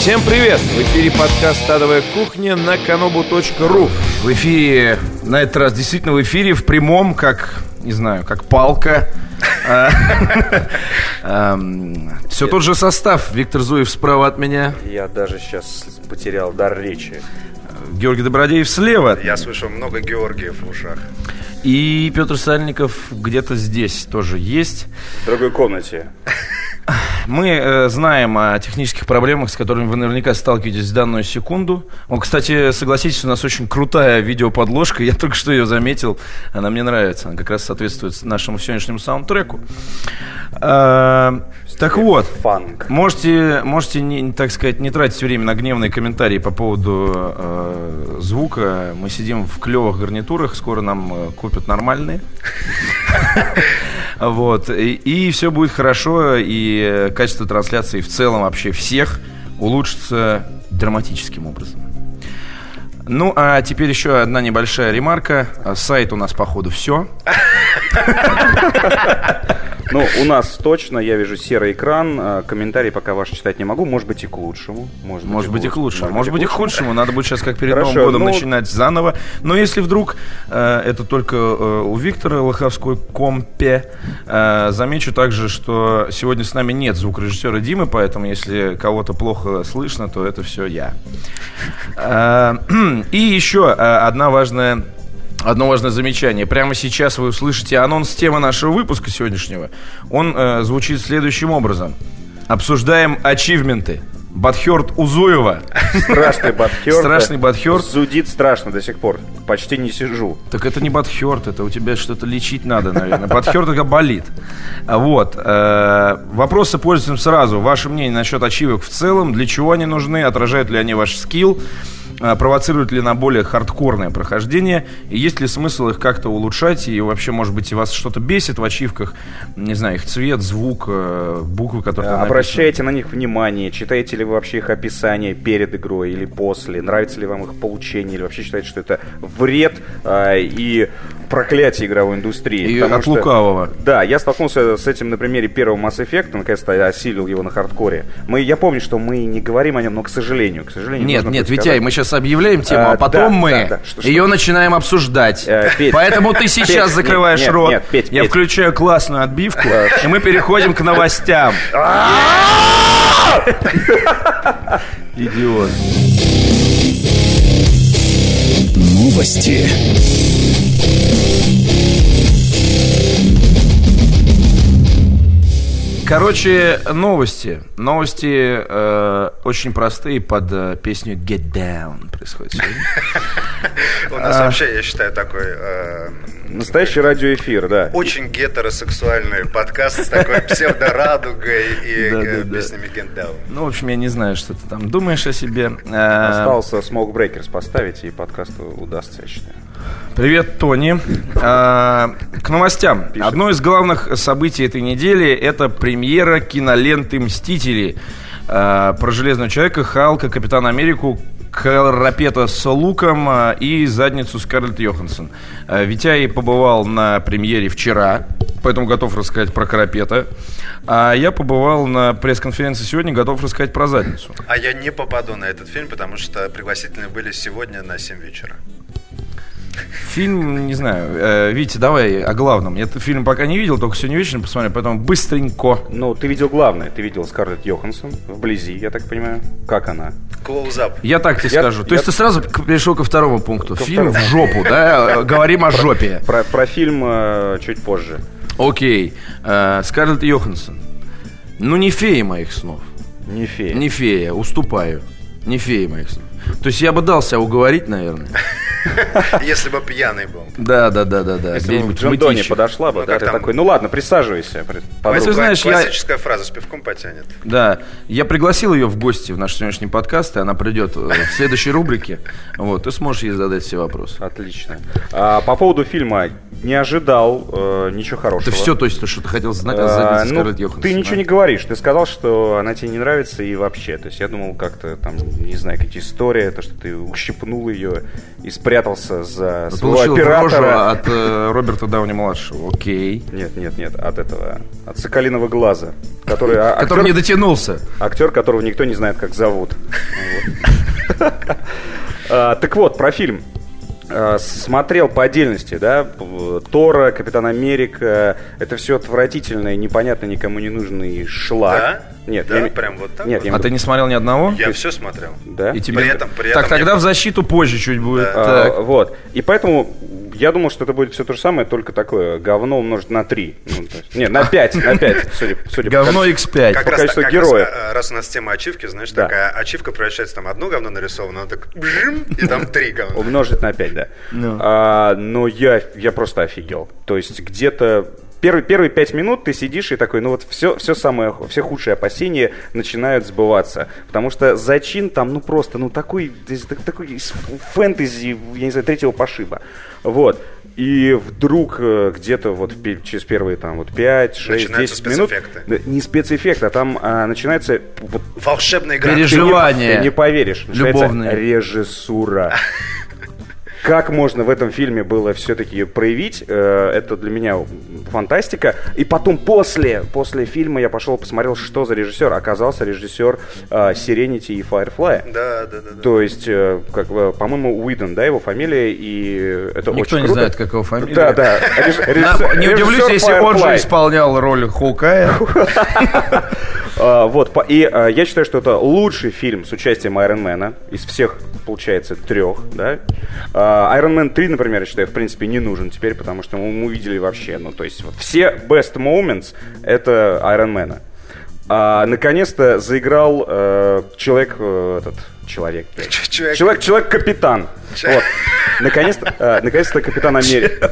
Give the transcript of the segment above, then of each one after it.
Всем привет! В эфире подкаст «Стадовая кухня» на kanobu.ru В эфире, на этот раз действительно в эфире, в прямом, как, не знаю, как палка Все тот же состав. Виктор Зуев справа от меня. Я даже сейчас потерял дар речи. Георгий Добродеев слева. Я слышу много Георгиев в ушах. И Петр Сальников где-то здесь тоже есть. В другой комнате. Мы э, знаем о технических проблемах, с которыми вы наверняка сталкиваетесь в данную секунду. О, кстати, согласитесь, у нас очень крутая видеоподложка. Я только что ее заметил. Она мне нравится. Она как раз соответствует нашему сегодняшнему саундтреку. Э, так вот, Фанк. можете, можете не, так сказать, не тратить время на гневные комментарии по поводу э, звука. Мы сидим в клевых гарнитурах, скоро нам э, купят нормальные. Вот. И, и все будет хорошо, и качество трансляции в целом вообще всех улучшится драматическим образом. Ну, а теперь еще одна небольшая ремарка. Сайт у нас, походу, все. Ну, у нас точно, я вижу серый экран. А, комментарии пока ваши читать не могу. Может быть и к лучшему. Может, может быть и к лучшему. Может быть и к худшему. Надо будет сейчас как перед Новым годом ну... начинать заново. Но если вдруг э, это только э, у Виктора Лоховской компе, э, замечу также, что сегодня с нами нет звукорежиссера Димы, поэтому если кого-то плохо слышно, то это все я. И еще одна важная Одно важное замечание. Прямо сейчас вы услышите анонс темы нашего выпуска сегодняшнего. Он э, звучит следующим образом. Обсуждаем ачивменты. Батхерт Узуева. Страшный Батхерт. Страшный Батхерт. Зудит страшно до сих пор. Почти не сижу. Так это не Батхерт, это у тебя что-то лечить надо, наверное. Батхерт только болит. Вот. Э, вопросы пользуем сразу. Ваше мнение насчет ачивок в целом. Для чего они нужны? Отражают ли они ваш скилл? А, провоцируют ли на более хардкорное прохождение, и есть ли смысл их как-то улучшать, и вообще, может быть, вас что-то бесит в ачивках, не знаю, их цвет, звук, э, буквы, которые там Обращайте на них внимание, читаете ли вы вообще их описание перед игрой или после, нравится ли вам их получение, или вообще считаете, что это вред а, и проклятие игровой индустрии. И от что, лукавого. Да, я столкнулся с этим на примере первого Mass Effect, наконец-то я осилил его на хардкоре. Мы, я помню, что мы не говорим о нем, но, к сожалению, к сожалению... Нет, нет, Витяй, мы сейчас объявляем тему, а, а потом да, мы да, да. Что, ее что? начинаем обсуждать. Э, Петь, Поэтому ты сейчас Петь, закрываешь нет, рот, нет, Петь, я Петь. включаю классную отбивку, и мы переходим к новостям. Идиот. Новости. Короче, новости. Новости э, очень простые под э, песню Get Down происходит сегодня. У нас а. вообще, я считаю, такой... Э, Настоящий радиоэфир, да. Очень гетеросексуальный подкаст с такой псевдорадугой и э, песнями Down. Ну, в общем, я не знаю, что ты там думаешь о себе. Остался Smoke Breakers поставить, и подкаст удастся, я считаю. Привет, Тони. А, к новостям. Одно из главных событий этой недели – это премьера киноленты «Мстители». Про Железного Человека, Халка, Капитана Америку, Карапета с луком а, и задницу Скарлетт Йоханссон. А, Витяй побывал на премьере вчера, поэтому готов рассказать про Карапета. А я побывал на пресс-конференции сегодня, готов рассказать про задницу. А я не попаду на этот фильм, потому что пригласительные были сегодня на 7 вечера. Фильм, не знаю, э, Витя, давай о главном. Я этот фильм пока не видел, только сегодня вечером посмотрю, поэтому быстренько. Ну, ты видел главное. Ты видел Скарлетт Йоханссон вблизи, я так понимаю. Как она? Close-up. Я так тебе я, скажу. То я... есть ты сразу перешел ко второму пункту. Ко фильм второму. в жопу, да? Говорим о жопе. Про, про фильм э, чуть позже. Окей. Э, Скарлетт Йоханссон. Ну, не фея моих снов. Не фея. Не фея, уступаю. Не фея моих снов. То есть я бы дал себя уговорить, наверное. Если бы пьяный был. Да, да, да, да, да. Если бы Джондоне подошла бы, ну, да, ты такой, ну ладно, присаживайся. Если знаешь, Классическая фраза с пивком потянет. Да, я пригласил ее в гости в наш сегодняшний подкаст, и она придет в следующей рубрике. Вот, ты сможешь ей задать все вопросы. Отлично. А, по поводу фильма не ожидал э, ничего хорошего. Это все, то есть, то, что ты хотел знать о а, ну, Ты ничего не говоришь. Ты сказал, что она тебе не нравится и вообще. То есть я думал, как-то там, не знаю, какие истории, то, что ты ущипнул ее из прятался за Ну, своего оператора. от э, Роберта Дауни-младшего. Окей. Нет, нет, нет, от этого, от Соколиного глаза, который, а- Который не актер, дотянулся. актер, которого никто не знает, как зовут. А, Так вот, про фильм. А, Смотрел по отдельности, да, Тора, Капитан Америка, это все отвратительное, непонятно, никому не нужный шлак. Да? Нет, Да, я прям вот так Нет, вот? я А ты не смотрел ни одного? Я все смотрел. Да? И тебе... При этом- при так, этом тогда я- в защиту позже чуть будет. Да. А, Так. вот. И поэтому я думал, что это будет все то же самое, только такое говно умножить на 3. не, на 5, на 5, судя, судя по Говно количеству. X5. Как По раз, количеству как героев. раз, э, раз у нас тема ачивки, знаешь, Да. такая ачивка превращается там одно говно нарисовано, так бжим, и там три говна. Умножить на 5, да. Ну. А, но я, я просто офигел. То есть где-то первые, первые пять минут ты сидишь и такой, ну вот все, все самое, все худшие опасения начинают сбываться. Потому что зачин там, ну просто, ну такой, такой из фэнтези, я не знаю, третьего пошиба. Вот. И вдруг э, где-то вот через первые там вот 5, 6, Начинаются 10 минут... Не спецэффекты, а там а, начинается вот Волшебная игра. Переж- ты не-. Ты не, поверишь. Начинается Любовные. Режиссура. Как можно в этом фильме было все-таки проявить, э, это для меня фантастика. И потом после, после фильма я пошел посмотрел, что за режиссер. Оказался режиссер э, Serenity и Firefly. Да, да, да. То есть, э, как бы, по-моему, Уидон, да, его фамилия, и это Никто очень не круто. знает, как его фамилия. Да, да. Реж- режиссер- не удивлюсь, если он же Firefly. исполнял роль Хоукая. А, Вот, и а, я считаю, что это лучший фильм с участием Айронмена из всех, получается, трех, да. Man 3, например, я считаю, в принципе, не нужен теперь, потому что мы увидели вообще, ну, то есть, вот все best moments — это Man. А, наконец-то заиграл э, человек, э, этот, человек, блядь. Ч- человек- человек, человек-капитан. Вот. Наконец-то, э, наконец-то Капитан Америка.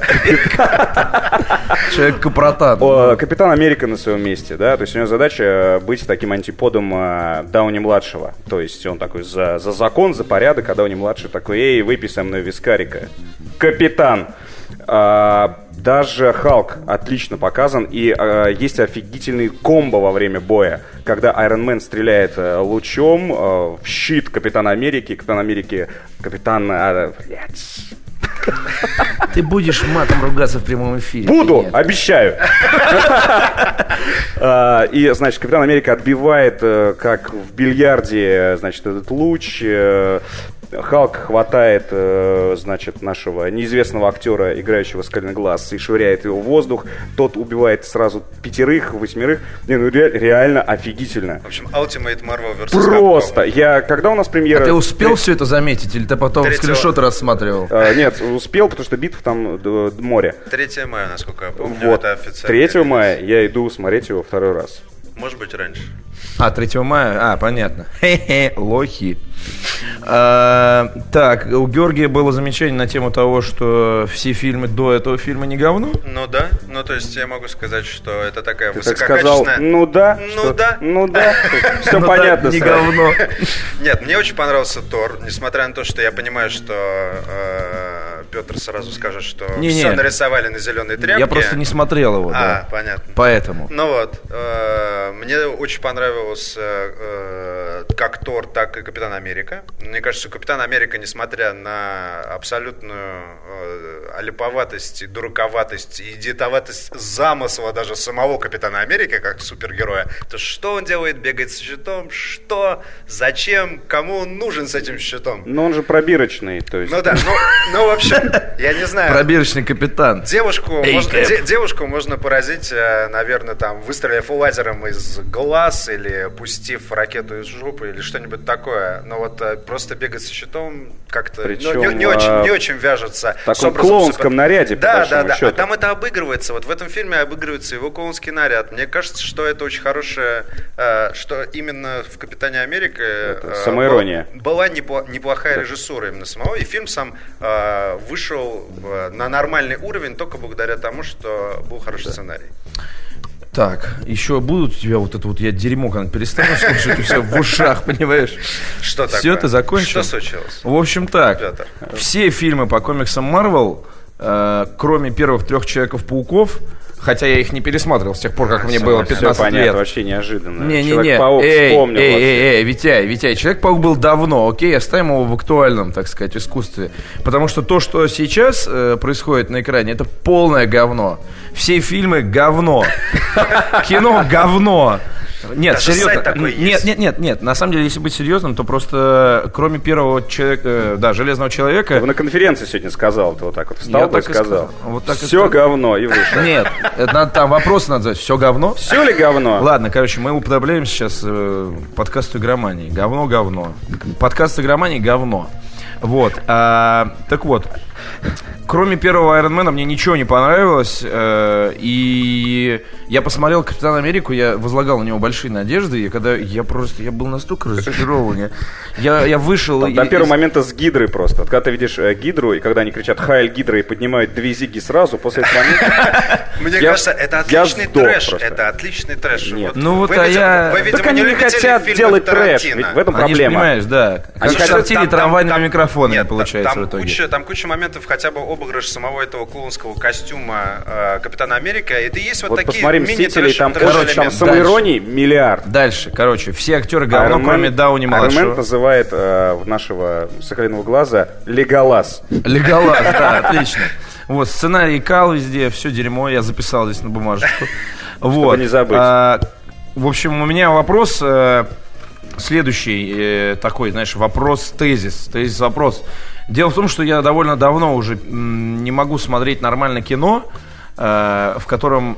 Человек Капротан. Капитан Америка на своем месте, да, то есть у него задача э, быть таким антиподом э, Дауни-младшего. То есть он такой за, за закон, за порядок, а Дауни-младший такой, эй, выпей со мной вискарика. Капитан! А, даже Халк отлично показан, и э, есть офигительный комбо во время боя, когда Iron Man стреляет э, лучом э, в щит Капитана Америки, Капитан Америки, Капитан... э, блядь, Ты будешь матом ругаться в прямом эфире? Буду, Нет. обещаю. И, значит, Капитан Америка отбивает, э, как в бильярде, значит, этот луч. Э, Халк хватает, э, значит, нашего неизвестного актера, играющего Скальный глаз, и швыряет его в воздух. Тот убивает сразу пятерых, восьмерых. Не, ну ре- реально офигительно. В общем, Ultimate Marvel vs. Просто. Capcom. Я, когда у нас премьера... А Ты успел все это заметить, или ты потом Третьего- скриншоты рассматривал? А, Нет, успел, потому что битв там д- море. 3 мая, насколько я помню, Вот. это официально. 3 мая я иду смотреть его второй раз. Может быть, раньше. А, 3 мая? А, понятно. Хе-хе, лохи. А, так, у Георгия было замечание на тему того, что все фильмы до этого фильма не говно. Ну да, ну то есть я могу сказать, что это такая Ты так сказал, высококачественная... ну да, Ну что- да. ну да, все Ну понятно. Не говно. Нет, мне очень понравился Тор, несмотря на то, что я понимаю, что э, Петр сразу скажет, что Не-не. все нарисовали на зеленой тряпке. Я просто не смотрел его, А, да. понятно. Поэтому. Ну вот, э, мне очень понравилось э, э, как Тор, так и Капитан Америка. Мне кажется, Капитан Америка, несмотря на абсолютную э, олиповатость, и дураковатость и идиотоватость замысла даже самого Капитана Америки, как супергероя, то что он делает, бегает с щитом, что, зачем, кому он нужен с этим щитом? Но он же пробирочный, то есть... Ну да, ну, ну вообще, я не знаю. Пробирочный капитан. Девушку, Эй, можно, де- девушку можно поразить, э, наверное, там, выстрелив лазером из глаз или пустив ракету из жопы или что-нибудь такое. Но вот э, просто бегать со щитом как-то ну, Причем, не, не очень, а, не очень вяжется. в таком клоунском наряде, по Да, да, да. счету. А там это обыгрывается. Вот в этом фильме обыгрывается его клоунский наряд. Мне кажется, что это очень хорошее, э, что именно в «Капитане Америка» э, самоирония. была- была непло- неплохая режиссура именно самого, и фильм сам э, вышел э, на нормальный уровень только благодаря тому, что был хороший сценарий. Так, еще будут у тебя вот это вот, я дерьмо когда перестану слушать, тебя в ушах, понимаешь? Что такое? Все, ты закончил? Что случилось? В общем так, Петр. все фильмы по комиксам Marvel, э, кроме первых трех Человеков-пауков, Хотя я их не пересматривал с тех пор, как мне было 15 Все понятно, лет. вообще неожиданно. Не-не-не, Человек-паук эй, вспомнил эй, эй, эй, Витяй, Витяй, Человек-паук был давно, окей, оставим его в актуальном, так сказать, искусстве. Потому что то, что сейчас э, происходит на экране, это полное говно. Все фильмы говно. Кино говно. Нет, Даже серьезно. такой нет, есть. нет, нет, нет. На самом деле, если быть серьезным, то просто э, кроме первого человека, э, да, железного человека. Вы на конференции сегодня сказал, ты вот так вот встал Я так и сказал. сказал. Вот так и Все сказал. говно, и вышел. Нет, это надо там вопросы надо задать. Все говно? Все ли говно? Ладно, короче, мы уподобляем сейчас э, подкасту игромании. Говно, говно. Подкаст игромании говно. Вот. а, так вот, кроме первого Айронмена мне ничего не понравилось. э, и я посмотрел Капитан Америку, я возлагал на него большие надежды. И когда я просто, я был настолько разочарован. Я, я, вышел... Там и- до первого из- момента с гидрой просто. Когда ты видишь э, гидру, и когда они кричат «Хайль гидра» и поднимают две зиги сразу, после этого момента... Мне кажется, это отличный трэш. Это отличный трэш. Нет. Ну вот, вы, а видимо, я- Так они не хотят делать трэш, ведь в этом Они проблема. понимаешь, да. Они хотят- стартили трамвайными микрофонами, получается, в итоге. Там куча моментов, хотя бы обыгрыш самого этого клоунского костюма э, Капитана Америка. Это и есть вот, Вот такие посмотри «Мстителей», там, короче, там самоиронии миллиард. Дальше, короче, все актеры говно, Iron кроме Дауни Iron Man младшего. называет э, нашего соколиного глаза Леголас. Леголас, да, отлично. Вот, сценарий кал везде, все дерьмо, я записал здесь на бумажечку. Вот. не забыть. А, в общем, у меня вопрос э, следующий, э, такой, знаешь, вопрос, тезис, тезис-вопрос. Дело в том, что я довольно давно уже не могу смотреть нормально кино, э, в котором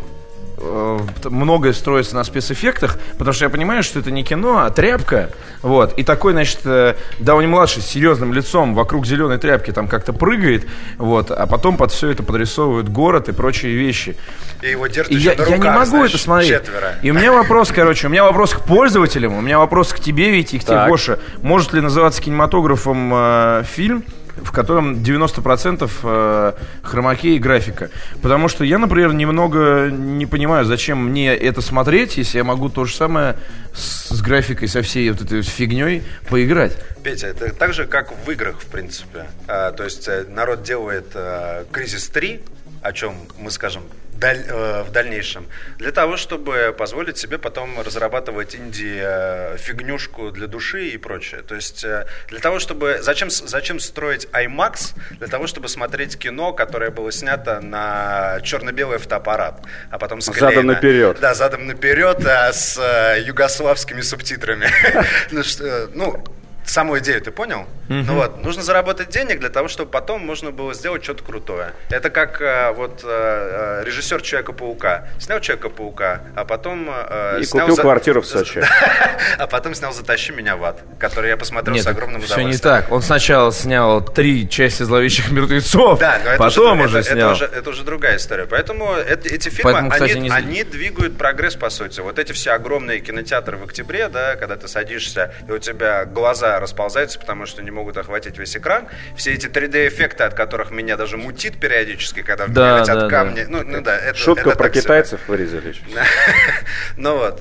э, многое строится на спецэффектах, потому что я понимаю, что это не кино, а тряпка. Вот. И такой, значит, э, Дауни младший с серьезным лицом вокруг зеленой тряпки там как-то прыгает, вот, а потом под все это подрисовывают город и прочие вещи. И его держат И еще я, на я не руках, могу знаешь, это смотреть. Четверо. И у меня вопрос, короче, у меня вопрос к пользователям, у меня вопрос к тебе, Витя, и к тебе. Гоша. Может ли называться кинематографом э, фильм, в котором 90% э, хромакей и графика? Потому что я, например, немного не понимаю, зачем мне это смотреть, если я могу то же самое с, с графикой, со всей вот этой фигней поиграть. Петя, это так же, как в играх, в принципе. А, то есть э, народ делает э, Кризис 3, о чем мы скажем в дальнейшем, для того, чтобы позволить себе потом разрабатывать инди-фигнюшку для души и прочее. То есть э, для того, чтобы... Зачем, зачем строить IMAX? Для того, чтобы смотреть кино, которое было снято на черно-белый фотоаппарат, а потом склеено. Задом наперед. Да, задом наперед, а с э, югославскими субтитрами. Ну, э, Ну, саму идею ты понял? Ну вот, нужно заработать денег для того, чтобы потом можно было сделать что-то крутое. Это как э, вот э, э, режиссер Человека-паука. Снял Человека-паука, а потом... э, И снял купил за- квартиру в Сочи. А потом снял «Затащи меня в ад», который я посмотрел Нет, с огромным все удовольствием. не так. Он сначала снял три части зловещих мертвецов, Да, но это потом уже, уже, это, снял. это, уже, это уже другая история. Поэтому эт- эти фильмы, Поэтому, кстати, они, не- они двигают прогресс, по сути. Вот эти все огромные кинотеатры в октябре, да, когда ты садишься, и у тебя глаза расползаются, потому что не могут охватить весь экран. Все эти 3D-эффекты, от которых меня даже мутит периодически, когда Да, летят да, камни. Ну, ну да, это, Шутку это про себе. китайцев вырезали. Ну вот,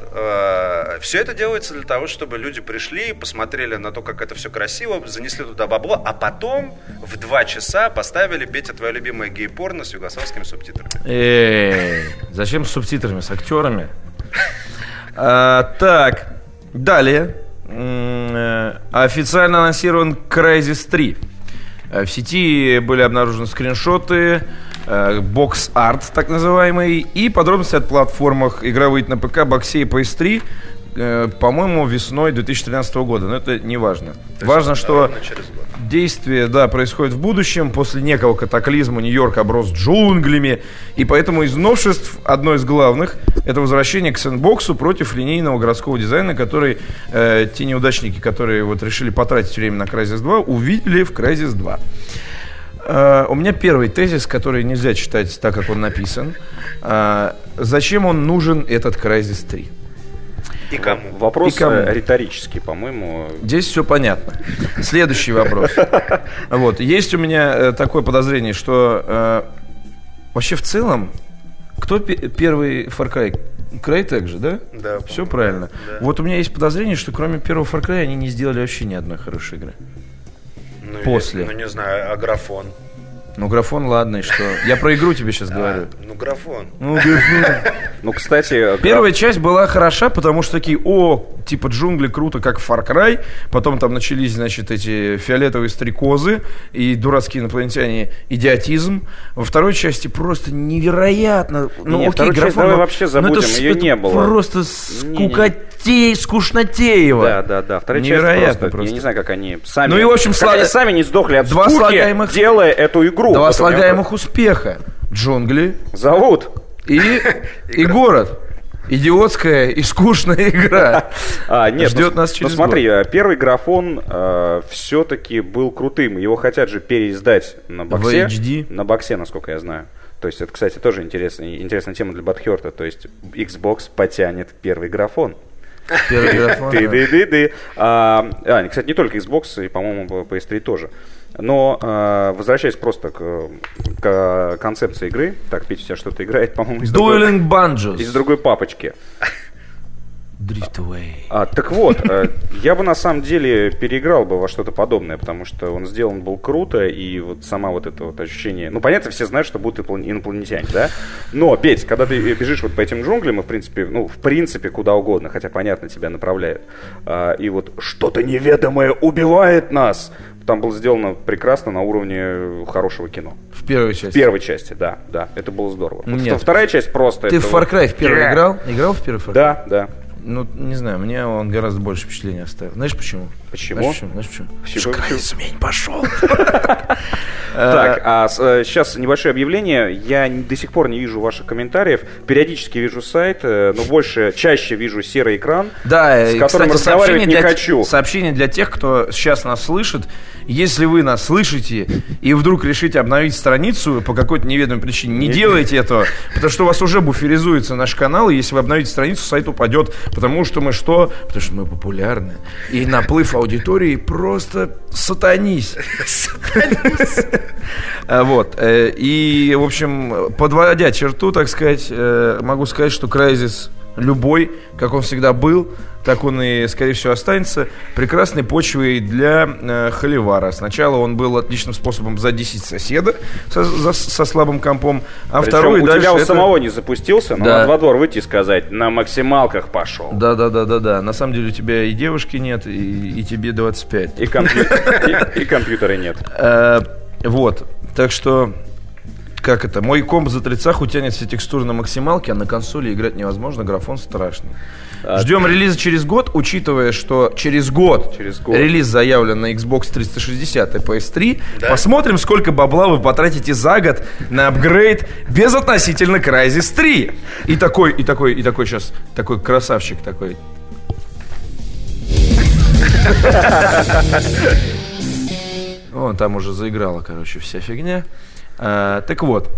все это делается для того, чтобы люди пришли, посмотрели на то, как это все красиво, занесли туда бабло, а потом в два часа поставили Петя твое любимое гей-порно с югославскими субтитрами. Эй, зачем с субтитрами, с актерами? А, так, далее. Э, Официально анонсирован Crysis 3. Э, В сети были обнаружены скриншоты, бокс-арт так называемый, и подробности от платформах. Игра выйдет на ПК, боксе и PS3, э, по-моему, весной 2013 года. Но это не важно. Важно, что действие, да, происходит в будущем. После некого катаклизма Нью-Йорк оброс джунглями. И поэтому из новшеств, одно из главных, это возвращение к сэндбоксу против линейного городского дизайна, который э, те неудачники, которые вот решили потратить время на Crysis 2, увидели в Crysis 2. Э, у меня первый тезис, который нельзя читать так, как он написан. Э, зачем он нужен, этот Crysis 3? И кому? Вопрос И кому? э, риторический, по-моему. Здесь все понятно. Следующий вопрос. Вот. Есть у меня э, такое подозрение, что э, вообще в целом, кто пе- первый Far Cry? Crytek же, да? Да, Все правильно. да. Вот у меня есть подозрение, что кроме первого Far Cry они не сделали вообще ни одной хорошей игры. Ну, После. я- ну, не знаю, аграфон. Ну, графон, ладно, и что? Я про игру тебе сейчас говорю. Ну, графон. Ну, графон. Ну, кстати... Первая часть была хороша, потому что такие, о, типа джунгли круто, как Far Cry. Потом там начались, значит, эти фиолетовые стрекозы и дурацкие инопланетяне идиотизм. Во второй части просто невероятно. Ну, Не, окей, часть графон, давай вообще забудем, это не было. Просто Не-не. Скукотей, скучнотеево. Да, да, да. Вторая часть Невероятно просто, просто. Я не знаю, как они сами... Ну и, в общем, слава- они сами не сдохли от Два скуки, слагаемых- делая эту игру. Два Вот слагаемых успеха. Джунгли Зовут. и, и город. Идиотская и скучная игра. А, нет, Ждет ну, нас ну, через смотри, год. э, первый графон все-таки был крутым. Его хотят же переиздать на боксе. HD. На боксе, насколько я знаю. То есть это, кстати, тоже интересная, интересная тема для Батхерта. То есть Xbox потянет первый графон. Первый графон. Ты, ты, ты. А, кстати, не только Xbox, и, по-моему, PS3 тоже. Но а, возвращаясь просто к, к концепции игры, так, Петя у тебя что-то играет, по-моему, из другой, Dueling Banjos. из другой папочки. Drift Away. А, так вот, э, я бы на самом деле переиграл бы во что-то подобное, потому что он сделан был круто, и вот сама вот это вот ощущение... Ну, понятно, все знают, что будут иноплан- инопланетяне, да? Но, Петь, когда ты бежишь вот по этим джунглям, и, в принципе, ну, в принципе, куда угодно, хотя, понятно, тебя направляют, а, и вот что-то неведомое убивает нас, там было сделано прекрасно на уровне хорошего кино. В первой В части. первой части, да, да, это было здорово. Вот Нет. Вторая часть просто... Ты в Far Cry в первый Yeah. играл? Играл в первый Far Cry? Да, да. Ну, не знаю, мне он гораздо больше впечатления оставил. Знаешь почему? Почему? Знаешь почему? Знаешь почему? Крайзмень пошел. Так, а э, сейчас небольшое объявление. Я до сих пор не вижу ваших комментариев. Периодически вижу сайт, э, но больше, чаще вижу серый экран. Да, с и, которым разговаривать сообщение не хочу. сообщение для тех, кто сейчас нас слышит. Если вы нас слышите и вдруг решите обновить страницу по какой-то неведомой причине, не делайте этого, потому что у вас уже буферизуется наш канал, и если вы обновите страницу, сайт упадет, потому что мы что? Потому что мы популярны. И наплыв аудитории просто сатанись. А, Вот. э, И, в общем, подводя черту, так сказать, э, могу сказать, что Crysis любой, как он всегда был, так он и, скорее всего, останется прекрасной почвой для э, холивара. Сначала он был отличным способом задесить соседа со, за- со слабым компом, а Причем второй у дальше тебя у это- самого не запустился, но Да. надо во двор выйти и сказать, на максималках пошел. Да, да, да, да, да. На самом деле у тебя и девушки нет, и, и тебе 25. И, компью- и- и компьютера нет. Э, вот. Так что, как это? Мой комп за тридцах утянет все текстуры на максималке, а на консоли играть невозможно, графон страшный. Ждем релиза через год, учитывая, что через год, Через год. релиз заявлен на Xbox 360 и PS3. Да. Посмотрим, сколько бабла вы потратите за год на апгрейд безотносительно Crysis 3. И такой, и такой, и такой сейчас, такой красавчик такой. Вон там уже заиграла, короче, вся фигня. А, так вот,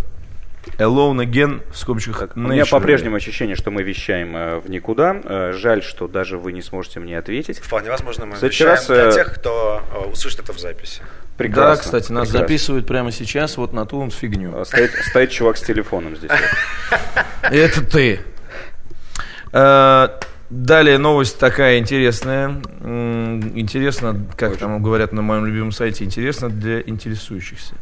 Alone Again в скобочках У меня по-прежнему ощущение, что мы вещаем э, в никуда. Э, жаль, что даже вы не сможете мне ответить. Вполне возможно, мы В следующий обещаем раз, для э, тех, кто э, услышит это в записи. Прекрасно. Да, кстати, нас прекрасно. записывают прямо сейчас вот на ту фигню. А, Стоит, стоит чувак с телефоном здесь. Это ты. Э, Далее новость такая интересная. Интересно, как там говорят на моем любимом сайте, интересно для интересующихся.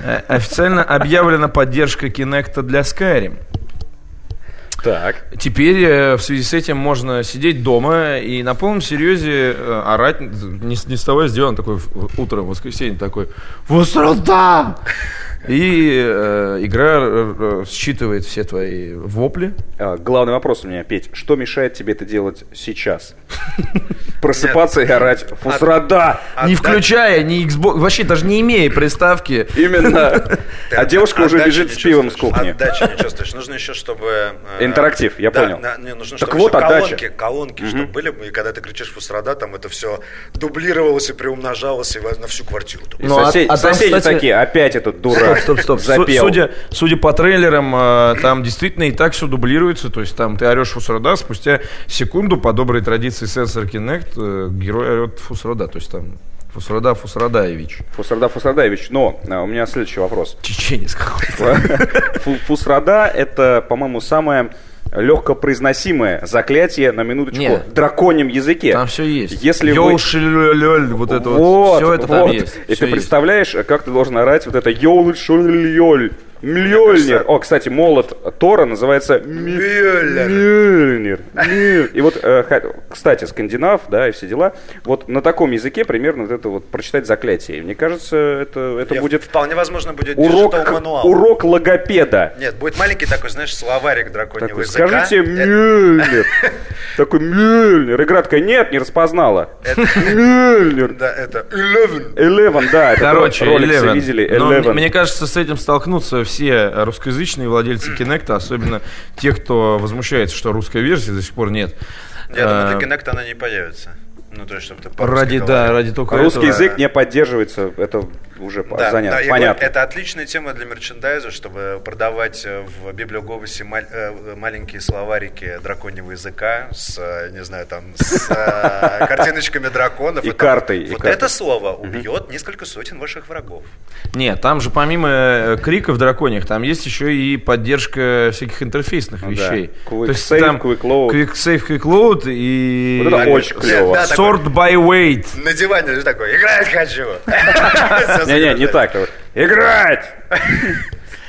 Э, Официально объявлена поддержка Kinect для Skyrim. Так. Теперь э, в связи с этим можно сидеть дома и на полном серьезе э, орать, не, с- не с того сделан такой утром, в воскресенье такой «Вострата!» И э, игра э, э, считывает все твои вопли. А, Главный вопрос у меня, Петь. Что мешает тебе это делать сейчас? Просыпаться и орать «Фусрада!» Не включая ни Xbox, вообще даже не имея приставки. Именно. А девушка уже не с пивом с кухни. Отдачи не чувствуешь. Нужно еще, чтобы... э, Интерактив, я понял. Так чтобы вот отдача. колонки, чтобы были, и когда ты кричишь фусрада, там это все дублировалось и приумножалось на всю квартиру. Ну, а- а соседи такие, опять этот дурак Стоп, стоп, стоп. Су- запел. Судя, судя по трейлерам, э, там действительно и так все дублируется. То есть там ты орешь фусрада, спустя секунду, по доброй традиции сенсор Kinect, э, герой орет фусрада. То есть там фусрада Фусрадаевич. Фусрада Фусрадаевич, но а, у меня следующий вопрос. Чеченец какой-то. Фу- Фусрада это, по-моему, самая легкопроизносимое заклятие на минуточку Нет. в драконьем языке. Там все есть. Если Йоу, вы- вот это вот, Вот, все это там вот. есть. И всё ты есть. представляешь, как ты должен орать вот это йоу шуль Млёльнир. О, кстати, молот Тора называется Мьёльнир. Мьёльнир. Мьёльнир. И вот, э, кстати, скандинав, да, и все дела. Вот на таком языке примерно вот это вот прочитать заклятие. Мне кажется, это, это Я- будет Вполне возможно будет урок, урок логопеда. Нет, будет маленький такой, знаешь, словарик драконьего Такой, языка. скажите Э, Мьёльнир. Такой Мьёльнир. Игра такая, нет, не распознала. Мьёльнир. Да, это Eleven. Eleven, да, это Короче, Eleven. видели. Но Eleven. мне, кажется, с этим столкнутся все русскоязычные владельцы Кинекта, особенно те, кто возмущается, что русской версии до сих пор нет. Я думаю, А, для Kinect она не появится. Ну, то есть, чтобы ты Ради, да, ради только Русский этого. язык не поддерживается, это уже Да, занятно, да, понятно. это отличная тема для мерчендайза, чтобы продавать э, в библиоголосе мал- э, маленькие словарики драконьего языка с, э, не знаю, там, с картиночками драконов. И картой, Вот это слово убьет несколько сотен ваших врагов. Нет, там же помимо криков драконьих, там есть еще и поддержка всяких интерфейсных вещей. Quick То есть там quick load. Quick save, quick load и... Вот это очень клево. Sort by weight. На диване же такой, играть хочу. Не-не, не так. Играть!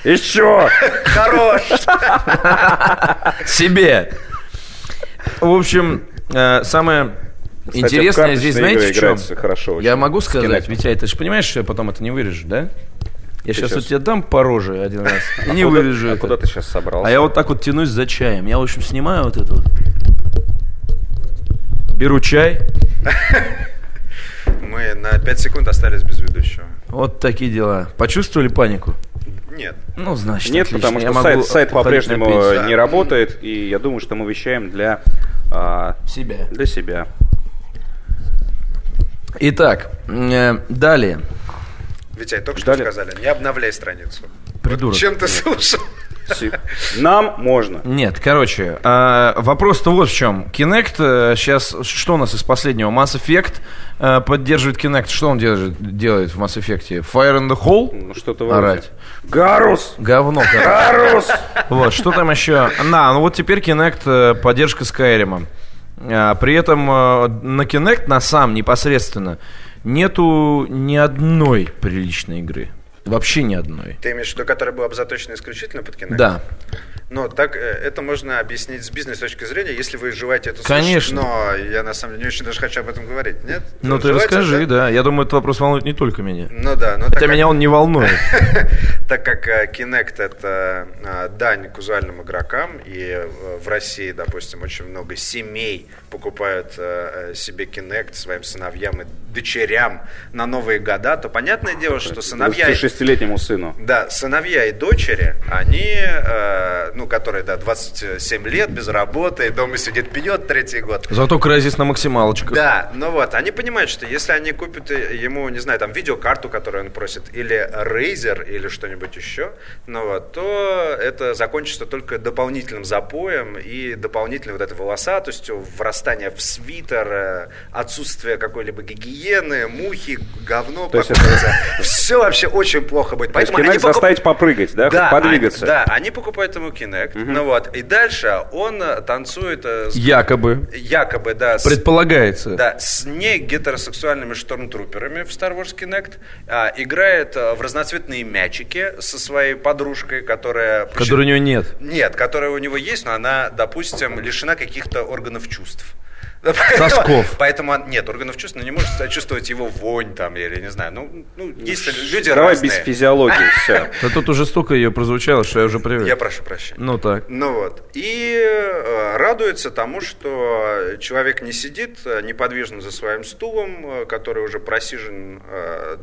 Еще! Хорош. Себе. В общем, э, самое Кстати, интересное здесь, знаете, в чем? хорошо. Я могу сказать. Витяй, ты же понимаешь, что я потом это не вырежу, да? Я сейчас, щас- вот тебе дам по роже один раз и не вырежу а куда ты сейчас собрался? А я вот так вот тянусь за чаем. Я, в общем, снимаю вот это вот. Беру чай. Мы на 5 секунд остались без ведущего. Вот такие дела. Почувствовали панику? Нет. Ну, значит, Нет, отлично. потому Я что могу сайт, сайт по-прежнему пенсию. не работает, и я думаю, что мы вещаем для, а, Себя. для себя. Итак, э, далее. Витя, только что Далее. сказали, не обновляй страницу. Придурок. Чем ты слушал? Нам можно. Нет, короче, э, вопрос-то вот в чем. Kinect сейчас, что у нас из последнего? Mass Effect э, поддерживает Kinect. Что он делает, делает в Mass Effect? Fire in the Hole? Ну, что-то вроде. Орать. Гарус! Говно. Гарус! Вот, что там еще? На, ну вот теперь Kinect э, поддержка Skyrim. А, При этом э, на Kinect, на сам непосредственно, нету ни одной приличной игры. Вообще ни одной. Ты имеешь в виду, которая была бы заточена исключительно под Kinect? Да. Но так э, это можно объяснить с бизнес точки зрения, если вы желаете это Конечно. слушать. Но я на самом деле не очень даже хочу об этом говорить. Нет? Ну ты желаете, расскажи, да? Я думаю, этот вопрос волнует не только меня. Ну да, но Хотя так меня как, он не волнует. так как э, Kinect это э, дань казуальным игрокам, и в России, допустим, очень много семей покупают э, э, себе Kinect своим сыновьям и дочерям на новые года, то понятное дело, что сыновья... 26-летнему сыну. Да, сыновья и дочери, они, э, ну, которые, да, 27 лет, без работы, дома сидит, пьет третий год. Зато Крайзис на максималочках. Да, ну вот, они понимают, что если они купят ему, не знаю, там, видеокарту, которую он просит, или Razer, или что-нибудь еще, ну вот, то это закончится только дополнительным запоем и дополнительной вот этой волосатостью, врастание в свитер, э, отсутствие какой-либо гигиены, мухи, говно, То есть все вообще очень плохо будет. То есть Поэтому они Kinect покуп- заставить попрыгать, да? да, Подвигаться. они- да, они покупают ему Kinect, ну вот, и дальше он э, танцует э, с- Якобы. якобы, да, с, Предполагается. да, с не гетеросексуальными штормтруперами в Star Wars Kinect, а, играет в разноцветные мячики со своей подружкой, которая... Которой у него нет. Нет, которая у него есть, но она, допустим, лишена каких-то органов чувств. Сосков. Поэтому, он- нет, органов чувств, но не может чувствовать его вонь там, или не знаю, ну, ну есть люди Давай разные. без физиологии, все. Да тут уже столько ее прозвучало, что я уже привык. Я прошу прощения. Ну так. Ну вот. И э, радуется тому, что человек не сидит э, неподвижно за своим стулом, э, который уже просижен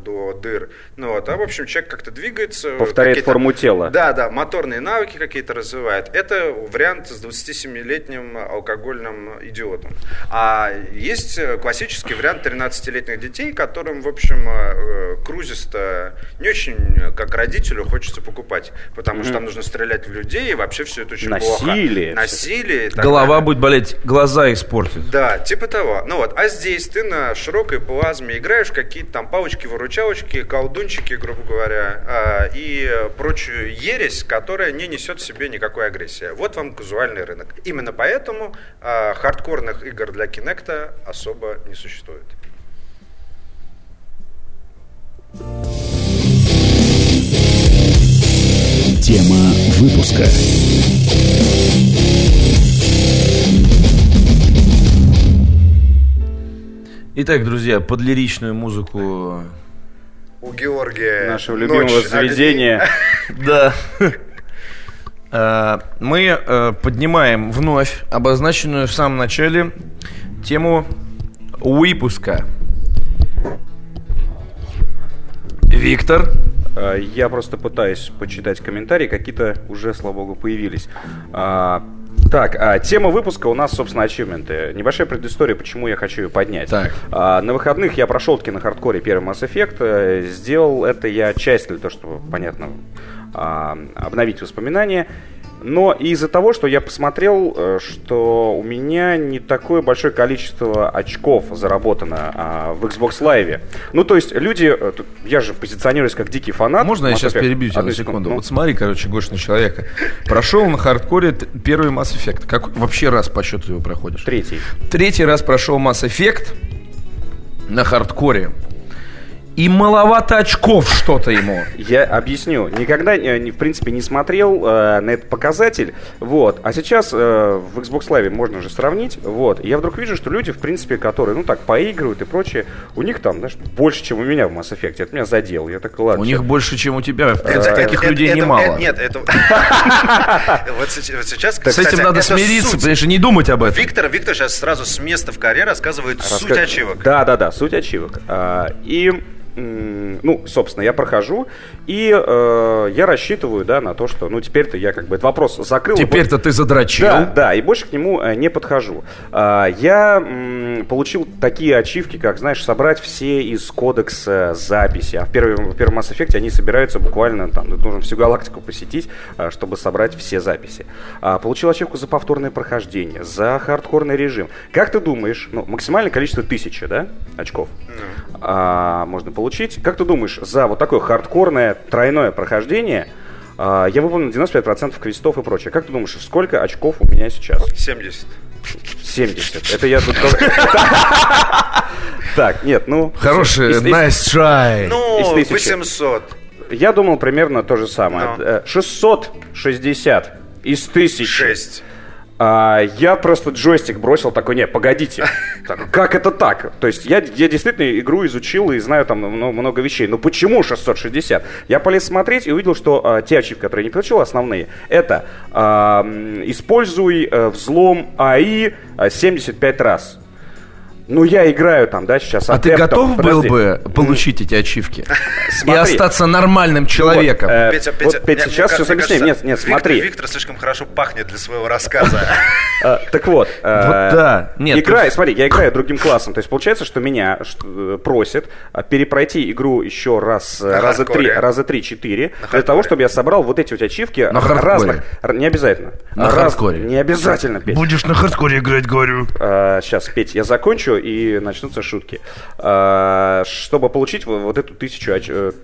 до дыр. Ну вот. А в общем, человек как-то двигается. Повторяет какие-то- форму тела. Да, да, моторные навыки какие-то развивает. Это вариант с 27-летним алкогольным идиотом. А есть э, классический вариант 13-летних детей, которым, в общем, э, крузисто не очень, как родителю, хочется покупать, потому что там нужно стрелять в людей, и вообще все это очень Насилие. плохо. Насилие. Голова будет болеть, глаза испортит. Да, типа того. Ну вот, а здесь ты на широкой плазме играешь какие-то там палочки-выручалочки, колдунчики, грубо говоря, а, и прочую ересь, которая не несет в себе никакой агрессии. Вот вам казуальный рынок. Именно поэтому а, хардкорных игр для Kinect особо не существует. Тема выпуска. Итак, друзья, под лиричную музыку... У Георгия Нашего любимого заведения. Да. Э, Мы э, поднимаем вновь обозначенную в самом начале тему выпуска. Виктор, Э, Я просто пытаюсь почитать комментарии, какие-то уже, слава богу, появились. Так, а, тема выпуска у нас, собственно, ачивменты. Небольшая предыстория, почему я хочу ее поднять. Так. А, на выходных я прошел таки на хардкоре первый Mass Effect. Э, Сделал это я часть для того, чтобы, понятно, а, обновить воспоминания. Но из-за того, что я посмотрел, э, что у меня не такое большое количество очков заработано а, в Xbox Live. Ну, то есть люди, э, я же позиционируюсь как дикий фанат. можно я Mass сейчас Effect? перебью тебя Одну на секунду? Ну, Вот смотри, короче, Гошина человека. Прошел на хардкоре первый Mass Effect. Какой вообще раз по счету его проходишь? Третий. Третий раз прошел Mass Effect на хардкоре. И маловато очков что-то ему. Я объясню. Никогда, э, не- в принципе, не смотрел э, на этот показатель. Вот. А сейчас э, в Xbox Live можно же сравнить. Вот. И я вдруг вижу, что люди, в принципе, которые, ну так, поигрывают и прочее, у них там, знаешь, больше, чем у меня в Mass Effect. Это меня задело. Я такой, ладно. У них больше, чем у тебя. В принципе, Это- таких это- людей это- немало. это- Нет, это... Вот сейчас- С этим надо смириться, понимаешь, и не думать об этом. Виктор, Виктор сейчас сразу с места в коре рассказывает суть ачивок. Да, да, да, суть ачивок. А, и, ну, собственно, я прохожу, и э, я рассчитываю, да, на то, что, ну, теперь-то я как бы этот вопрос закрыл. Теперь-то ты задрочил. Да, да, и больше к нему э, не подхожу. А, я м, получил такие ачивки, как, знаешь, собрать все из кодекса записи. А в первом, в первом Mass Effect они собираются буквально, там, нужно всю галактику посетить, а, чтобы собрать все записи. А, получил ачивку за повторное прохождение, за хардкорный режим. Как ты думаешь, ну, максимальное количество тысячи, да, очков а, можно получить. Как ты думаешь, за вот такое хардкорное тройное прохождение а, я выполнил 95% квестов и прочее. Как ты думаешь, сколько очков у меня сейчас? 70. 70. Это я тут... Так, нет, ну... Хороший, nice try. Ну, тысячи. 800. Я думал примерно то же самое. Ну. Э, 660 из 1000. 6. А, я просто джойстик бросил, такой, не, погодите, Так, как это так? То есть я, я действительно игру изучил и знаю там мно- много вещей, но почему 660? Я полез смотреть и увидел, что а, те ачивки, которые я не получил, основные, это а, используй э, взлом АИ а, 75 раз. Ну, я играю там, да, сейчас. А ты готов был Подожди. бы получить эти ачивки? И остаться нормальным человеком? Вот, э, Петя, вот, Петя, Петя, сейчас все объясним. Нет, нет, смотри. Виктор слишком хорошо пахнет для своего рассказа. А, так вот, э, Вот да. Нет, играю, смотри, я играю другим классом. То есть получается, что меня э, просят перепройти игру еще раз, э, раза три, раза три-четыре, для того, чтобы я собрал вот эти вот ачивки На хардкоре. разных. Не обязательно. На хардкоре. Не обязательно, Петь. Будешь на хардкоре играть, говорю. сейчас, Петь, я закончу и начнутся шутки. А, чтобы получить вот, эту тысячу,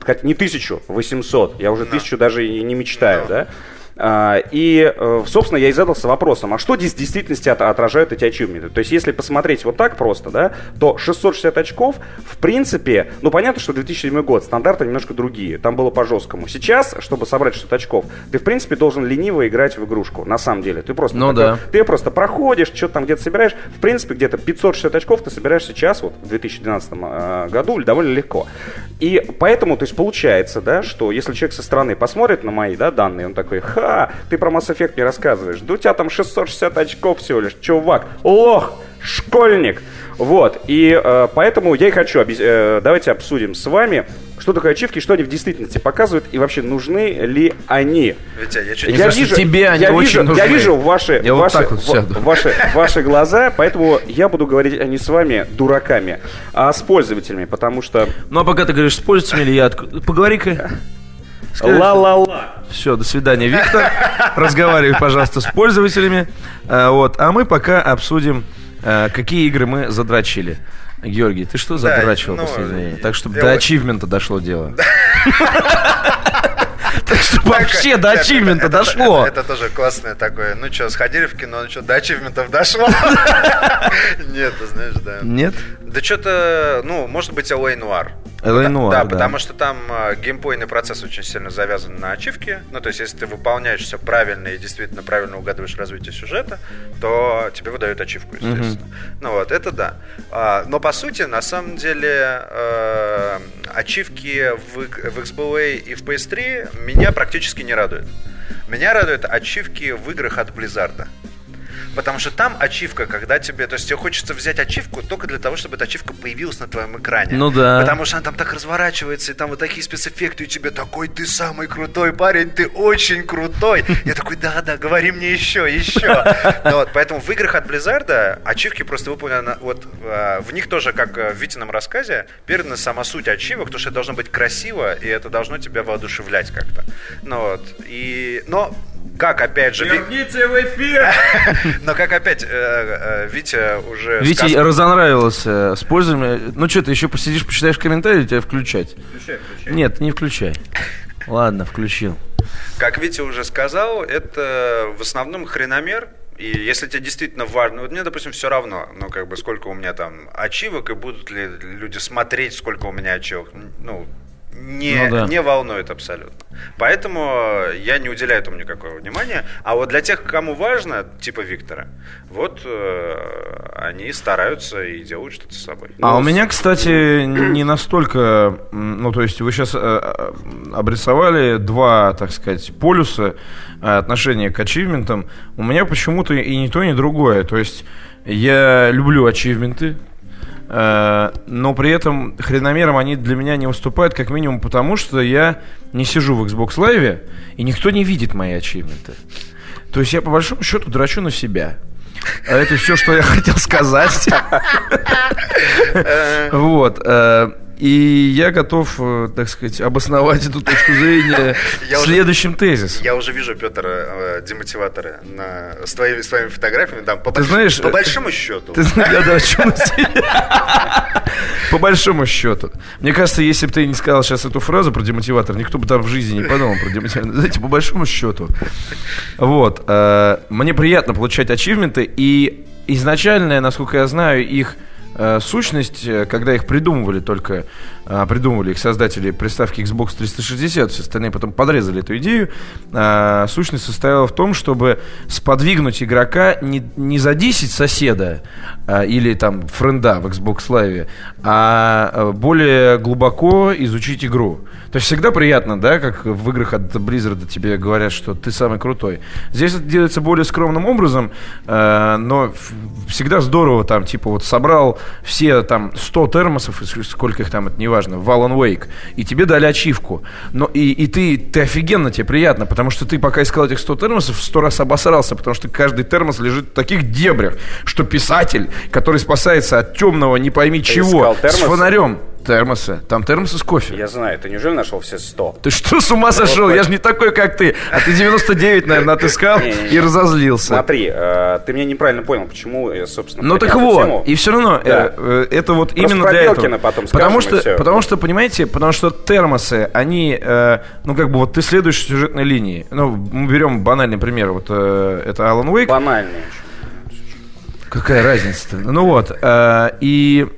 хоть не тысячу, 800, я уже тысячу даже и не мечтаю, да? А, и, э, собственно, я и задался вопросом, а что здесь в действительности от- отражают эти ачивменты? То есть, если посмотреть вот так просто, да, то 660 очков, в принципе, ну, понятно, что 2007 год, стандарты немножко другие, там было по-жесткому. Сейчас, чтобы собрать 600 очков, ты, в принципе, должен лениво играть в игрушку, на самом деле. Ты просто Ну да. ты просто проходишь, что-то там где-то собираешь. В принципе, где-то 560 очков ты собираешь сейчас, вот в 2012 э, году, довольно легко. И поэтому, то есть, получается, да, что если человек со стороны посмотрит на мои, да, данные, он такой, ха, ты про Mass Effect мне рассказываешь, да у тебя там 660 очков всего лишь, чувак, лох, школьник. Вот, и э, поэтому я и хочу, э, давайте обсудим с вами, что такое ачивки, что они в действительности показывают и вообще нужны ли они. Витя, я, чуть я вижу, тебе они я очень вижу, нужны. Я вижу ваши, я ваши, вот вот ваши, ваши глаза, поэтому я буду говорить не с вами, дураками, а с пользователями, потому что... Ну а пока ты говоришь с пользователями, я... Поговори-ка. Ла-ла-ла. Все, до свидания, Виктор. Разговаривай, пожалуйста, с пользователями. А, вот. А мы пока обсудим, а, какие игры мы задрочили. Георгий, ты что задрачивал да, ну, последнее время? Так, чтобы до ачивмента дошло дело. Так что вообще до ачивмента дошло. Это тоже классное такое. Ну что, сходили в кино, ну что, до ачивментов дошло? Нет, знаешь, да. Нет? Да что-то, ну, может быть, L.A. Noir. L.A. Noir, да, да, потому что там э, геймплейный процесс очень сильно завязан на ачивке. Ну, то есть, если ты выполняешь все правильно и действительно правильно угадываешь развитие сюжета, то тебе выдают ачивку, естественно. Mm-hmm. Ну вот, это да. А, но по сути, на самом деле, э, ачивки в, в XBLA и в PS3 меня практически не радуют. Меня радуют ачивки в играх от Blizzard. Потому что там ачивка, когда тебе... То есть тебе хочется взять ачивку только для того, чтобы эта ачивка появилась на твоем экране. Ну да. Потому что она там так разворачивается, и там вот такие спецэффекты, и тебе такой, ты самый крутой парень, ты очень крутой. Я такой, да-да, говори мне еще, еще. Ну, вот, поэтому в играх от Blizzard ачивки просто выполнены... Вот а, в них тоже, как в Витином рассказе, передана сама суть ачивок, то, что это должно быть красиво, и это должно тебя воодушевлять как-то. Ну вот. И... Но как опять же... Верните в эфир! Но как опять, э, э, Витя уже... Витя разонравился с пользованием. Ну что, ты еще посидишь, почитаешь комментарии, тебя включать? Включай, включай. Нет, не включай. Ладно, включил. Как Витя уже сказал, это в основном хреномер, и если тебе действительно важно, вот мне, допустим, все равно, ну, как бы, сколько у меня там ачивок, и будут ли люди смотреть, сколько у меня ачивок, ну, не, ну, да. не волнует абсолютно. Поэтому я не уделяю этому никакого внимания. А вот для тех, кому важно, типа Виктора, вот э, они стараются и делают что-то с собой. А ну, у меня, кстати, не настолько... Ну, то есть вы сейчас э, э, обрисовали два, так сказать, полюса э, отношения к ачивментам. У меня почему-то и ни то, ни другое. То есть я люблю ачивменты, но при этом хреномером они для меня не выступают, как минимум потому, что я не сижу в Xbox Live, и никто не видит мои ачивменты. То есть я по большому счету драчу на себя. А это все, что я хотел сказать. Вот. Э, и я готов, э, так сказать, обосновать эту точку зрения следующим тезисом. Я уже вижу, Петр, э, демотиваторы на, с, твоими, с твоими фотографиями. Там, по, ты знаешь, по большому счету. Ты знаешь, По большому счету. Мне кажется, если бы ты не сказал сейчас эту фразу про демотиватор, никто бы там в жизни не подумал про демотиватор. Знаете, по большому счету. Вот. Э, мне приятно получать ачивменты, и изначально, насколько я знаю, их Э, сущность, э, когда их придумывали только, э, придумывали их создатели приставки Xbox 360, все остальные потом подрезали эту идею, сущность состояла в том, чтобы сподвигнуть игрока не, не задесить соседа или там френда в Xbox Live, а более глубоко изучить игру. То есть всегда приятно, да, как в играх от Blizzard тебе говорят, что ты самый крутой. Здесь это делается более скромным образом, э, но всегда здорово там, типа вот собрал все там 100 термосов, сколько их там, это неважно, в Alan Wake, и тебе дали ачивку. Но, и, и ты, ты офигенно, тебе приятно, потому что ты пока искал этих 100 термосов, сто раз обосрался, потому что каждый термос лежит в таких дебрях, что писатель, который спасается от темного не пойми ты чего, с фонарем, Термосы. Там термосы с кофе. Я знаю. Ты неужели нашел все 100? Ты что, с ума сошел? Я же не такой, как ты. А ты 99, наверное, отыскал и разозлился. Смотри, э, ты меня неправильно понял, почему, собственно, Ну так вот, и все равно, э, э, это вот именно для этого. потом потому что, потому что, понимаете, потому что термосы, они, ну как бы вот ты следуешь сюжетной линии. Ну, мы берем банальный пример. Вот это Alan Wake. Банальный. Какая разница-то? Ну вот, и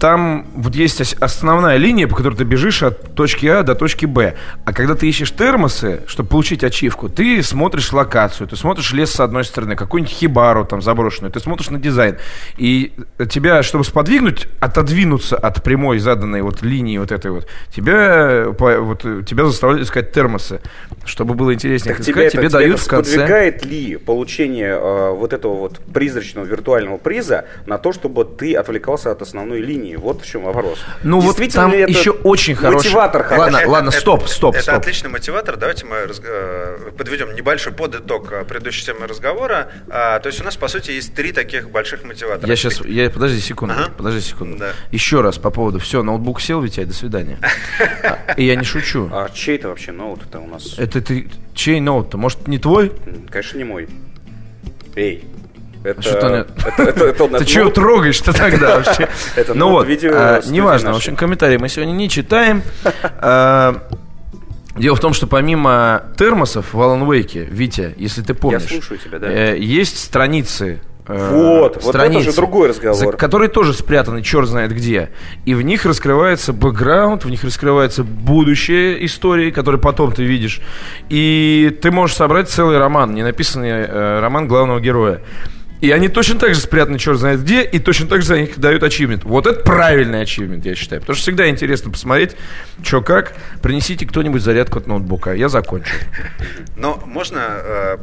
там вот есть основная линия, по которой ты бежишь от точки А до точки Б. А когда ты ищешь термосы, чтобы получить ачивку, ты смотришь локацию, ты смотришь лес с одной стороны, какую-нибудь хибару там заброшенную, ты смотришь на дизайн. И тебя, чтобы сподвигнуть, отодвинуться от прямой заданной вот линии вот этой вот, тебя, вот, тебя заставляют искать термосы. Чтобы было интереснее так искать, тебе, тебе это, дают в конце... Подвигает ли получение э, вот этого вот призрачного виртуального приза на то, чтобы ты отвлекался от основного основной линии. Вот в чем вопрос. Ну вот там это еще очень хороший... Мотиватор. Ладно, это, ладно, стоп, стоп, это, стоп. Это отличный мотиватор. Давайте мы раз, э, подведем небольшой подыток э, предыдущей темы разговора. А, то есть у нас, по сути, есть три таких больших мотиватора. Я сейчас... Я, подожди секунду, ага. подожди секунду. Да. Еще раз по поводу... Все, ноутбук сел, Витя, до свидания. А, и я не шучу. А чей это вообще ноут это у нас? Это ты... Чей ноут-то? Может, не твой? Конечно, не мой. Эй, это, что это, это, это, Ты чего трогаешь-то тогда вообще? Это ну вот, а, неважно. В общем, комментарии мы сегодня не читаем. А, дело в том, что помимо термосов в Alan Wake, Витя, если ты помнишь, Я слушаю тебя, да. Э, есть страницы Э, вот, страницы, вот это уже другой разговор. За, которые тоже спрятаны черт знает где. И в них раскрывается бэкграунд, в них раскрывается будущее истории, которые потом ты видишь. И ты можешь собрать целый роман, не написанный э, роман главного героя. И они точно так же спрятаны черт знает где, и точно так же за них дают ачивмент. Вот это правильный ачивмент, я считаю. Потому что всегда интересно посмотреть, что как. Принесите кто-нибудь зарядку от ноутбука. Я закончу. Но можно, э,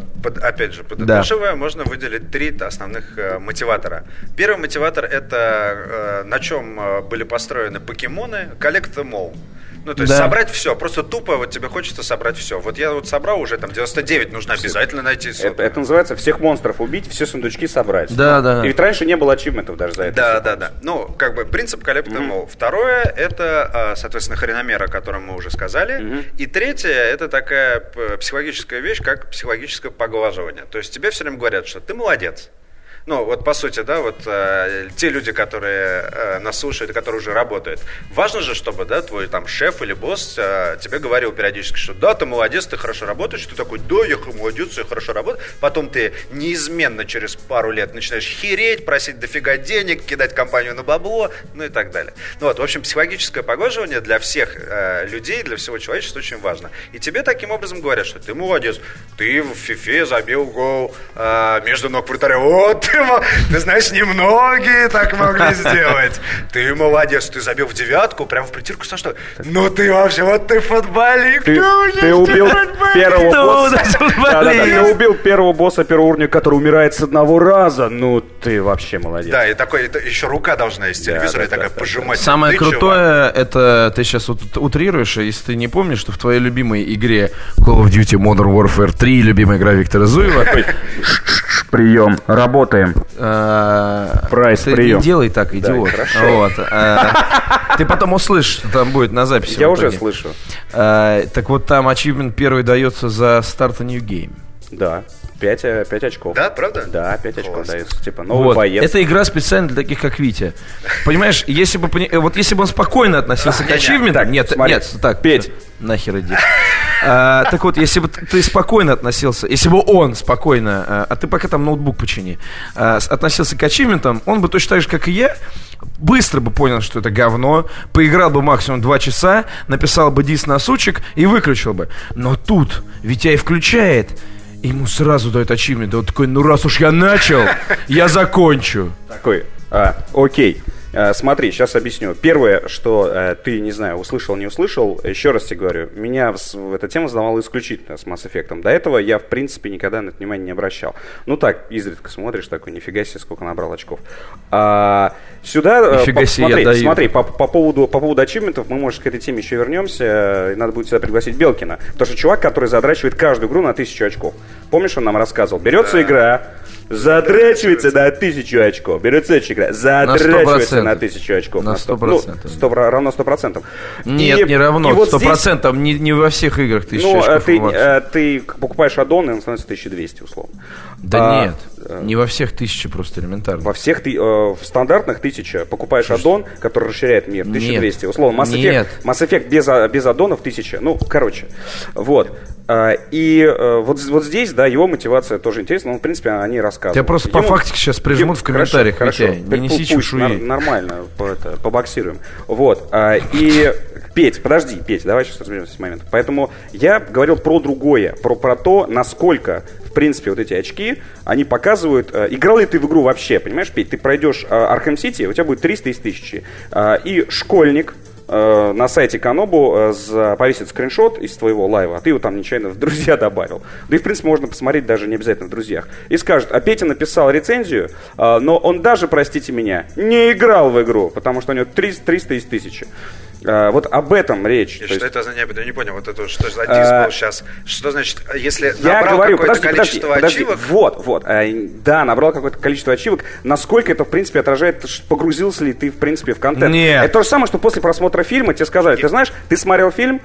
опять же, подытоживая, да. можно выделить три основных э, мотиватора. Первый мотиватор – это э, на чем были построены покемоны, them all. Ну, то есть да. собрать все, просто тупо вот тебе хочется собрать все. Вот я вот собрал уже там 99, нужно обязательно найти Это, это называется всех монстров убить, все сундучки собрать. Да, ну, да. И ведь раньше не было ачивментов даже за это. Да, да, да. Ну, как бы принцип Collect mm-hmm. Второе, это, а, соответственно, хреномер, о котором мы уже сказали. Mm-hmm. И третье, это такая психологическая вещь, как психологическое поглаживание. То есть тебе все время говорят, что ты молодец, ну, вот по сути, да, вот э, те люди, которые э, нас слушают которые уже работают, важно же, чтобы, да, твой там шеф или босс э, тебе говорил периодически, что да, ты молодец, ты хорошо работаешь, ты такой, да, я молодец, я хорошо работаю, потом ты неизменно через пару лет начинаешь хереть, просить дофига денег, кидать компанию на бабло, ну и так далее. Ну вот, в общем, психологическое поглаживание для всех э, людей, для всего человечества очень важно. И тебе таким образом говорят, что ты молодец, ты в фифе забил гол э, между ног вратаря, вот ты, ты знаешь, немногие так могли сделать. Ты молодец, ты забил в девятку, прям в притирку со что? Ну ты вообще, вот ты футболист. Ты, ты убил первого босса. Да, да, ты убил первого босса первого уровня, который умирает с одного раза. Ну ты вообще молодец. Да, и такой, еще рука должна из телевизора, и такая пожимать. Самое крутое, это ты сейчас утрируешь, если ты не помнишь, что в твоей любимой игре Call of Duty Modern Warfare 3, любимая игра Виктора Зуева, Прием. Работаем. Э, Прайс, прием. Не делай так, идиот. Вот. Э, ты потом услышишь, что там будет на записи. Я уже слышу. Э, так вот там ачивмент первый дается за старт New Game. Да. 5, 5 очков. Да, правда? Да, 5 очков дается. Типа новый вот. боец. Это игра специально для таких, как Витя. Понимаешь, если бы, вот если бы он спокойно относился к ачивментам... Нет, нет, так. Петь. Нахер иди. А, так вот, если бы ты спокойно относился, если бы он спокойно, а, а ты пока там ноутбук почини, а, относился к ачивментам, он бы точно так же, как и я, быстро бы понял, что это говно, поиграл бы максимум два часа, написал бы дис на сучек и выключил бы. Но тут Витяй включает, и ему сразу дает ачивмент. Он такой, ну раз уж я начал, я закончу. Такой, а, окей. Э, смотри, сейчас объясню. Первое, что э, ты, не знаю, услышал, не услышал, еще раз тебе говорю, меня эта тема задавала исключительно с Mass Effect. До этого я, в принципе, никогда на это внимание не обращал. Ну так, изредка смотришь, такой, нифига себе, сколько набрал очков. А, сюда, э, нифига себе, смотри, смотри по, по, поводу, по поводу ачивментов, мы, может, к этой теме еще вернемся, и надо будет сюда пригласить Белкина. Потому что чувак, который задрачивает каждую игру на тысячу очков. Помнишь, он нам рассказывал? Берется да. игра, Задрачивается на тысячу очков. Берется игра. Задрачивается на, тысячу очков. На сто процентов. Ну, 100, равно сто процентов. Нет, и, не равно. Сто процентов. Не, не во всех играх тысяча ну, очков. Ты, э, ты покупаешь аддон, и он становится 1200, условно. Да а, нет. Э, не во всех тысяча просто элементарно. Во всех ты, э, в стандартных тысяча. Покупаешь Слушай, аддон, который расширяет мир. 1200. Нет. Условно. Mass Effect, нет. Mass Effect без, без аддонов 1000. Ну, короче. Вот. А, и э, вот, вот здесь, да, его мотивация тоже интересна. Он, в принципе, они рассказывают. Тебя просто Ему... по фактике сейчас прижмут в комментариях. Хорошо, хорошо. Не неси чушуи. Нормально, по, это, побоксируем. Вот. А, и Петь, подожди, Петь, давай сейчас разберемся с моментом. Поэтому я говорил про другое, про, про то, насколько, в принципе, вот эти очки, они показывают, э, играл ли ты в игру вообще, понимаешь, Петь, ты пройдешь э, City, у тебя будет 300 из 1000, э, и школьник, э, на сайте Канобу э, повесит скриншот из твоего лайва, а ты его там нечаянно в друзья добавил. Да и, в принципе, можно посмотреть даже не обязательно в друзьях. И скажет, а Петя написал рецензию, э, но он даже, простите меня, не играл в игру, потому что у него 300, 300 из 1000. А, вот об этом речь. И что есть... это означает? Я не понял, вот это что за диск а... был сейчас. Что значит, если я набрал говорю, какое-то подожди, количество подожди, ачивок? Вот, вот. А, да, набрал какое-то количество ачивок. Насколько это, в принципе, отражает, погрузился ли ты, в принципе, в контент? Нет. Это то же самое, что после просмотра фильма тебе сказали, ты знаешь, ты смотрел фильм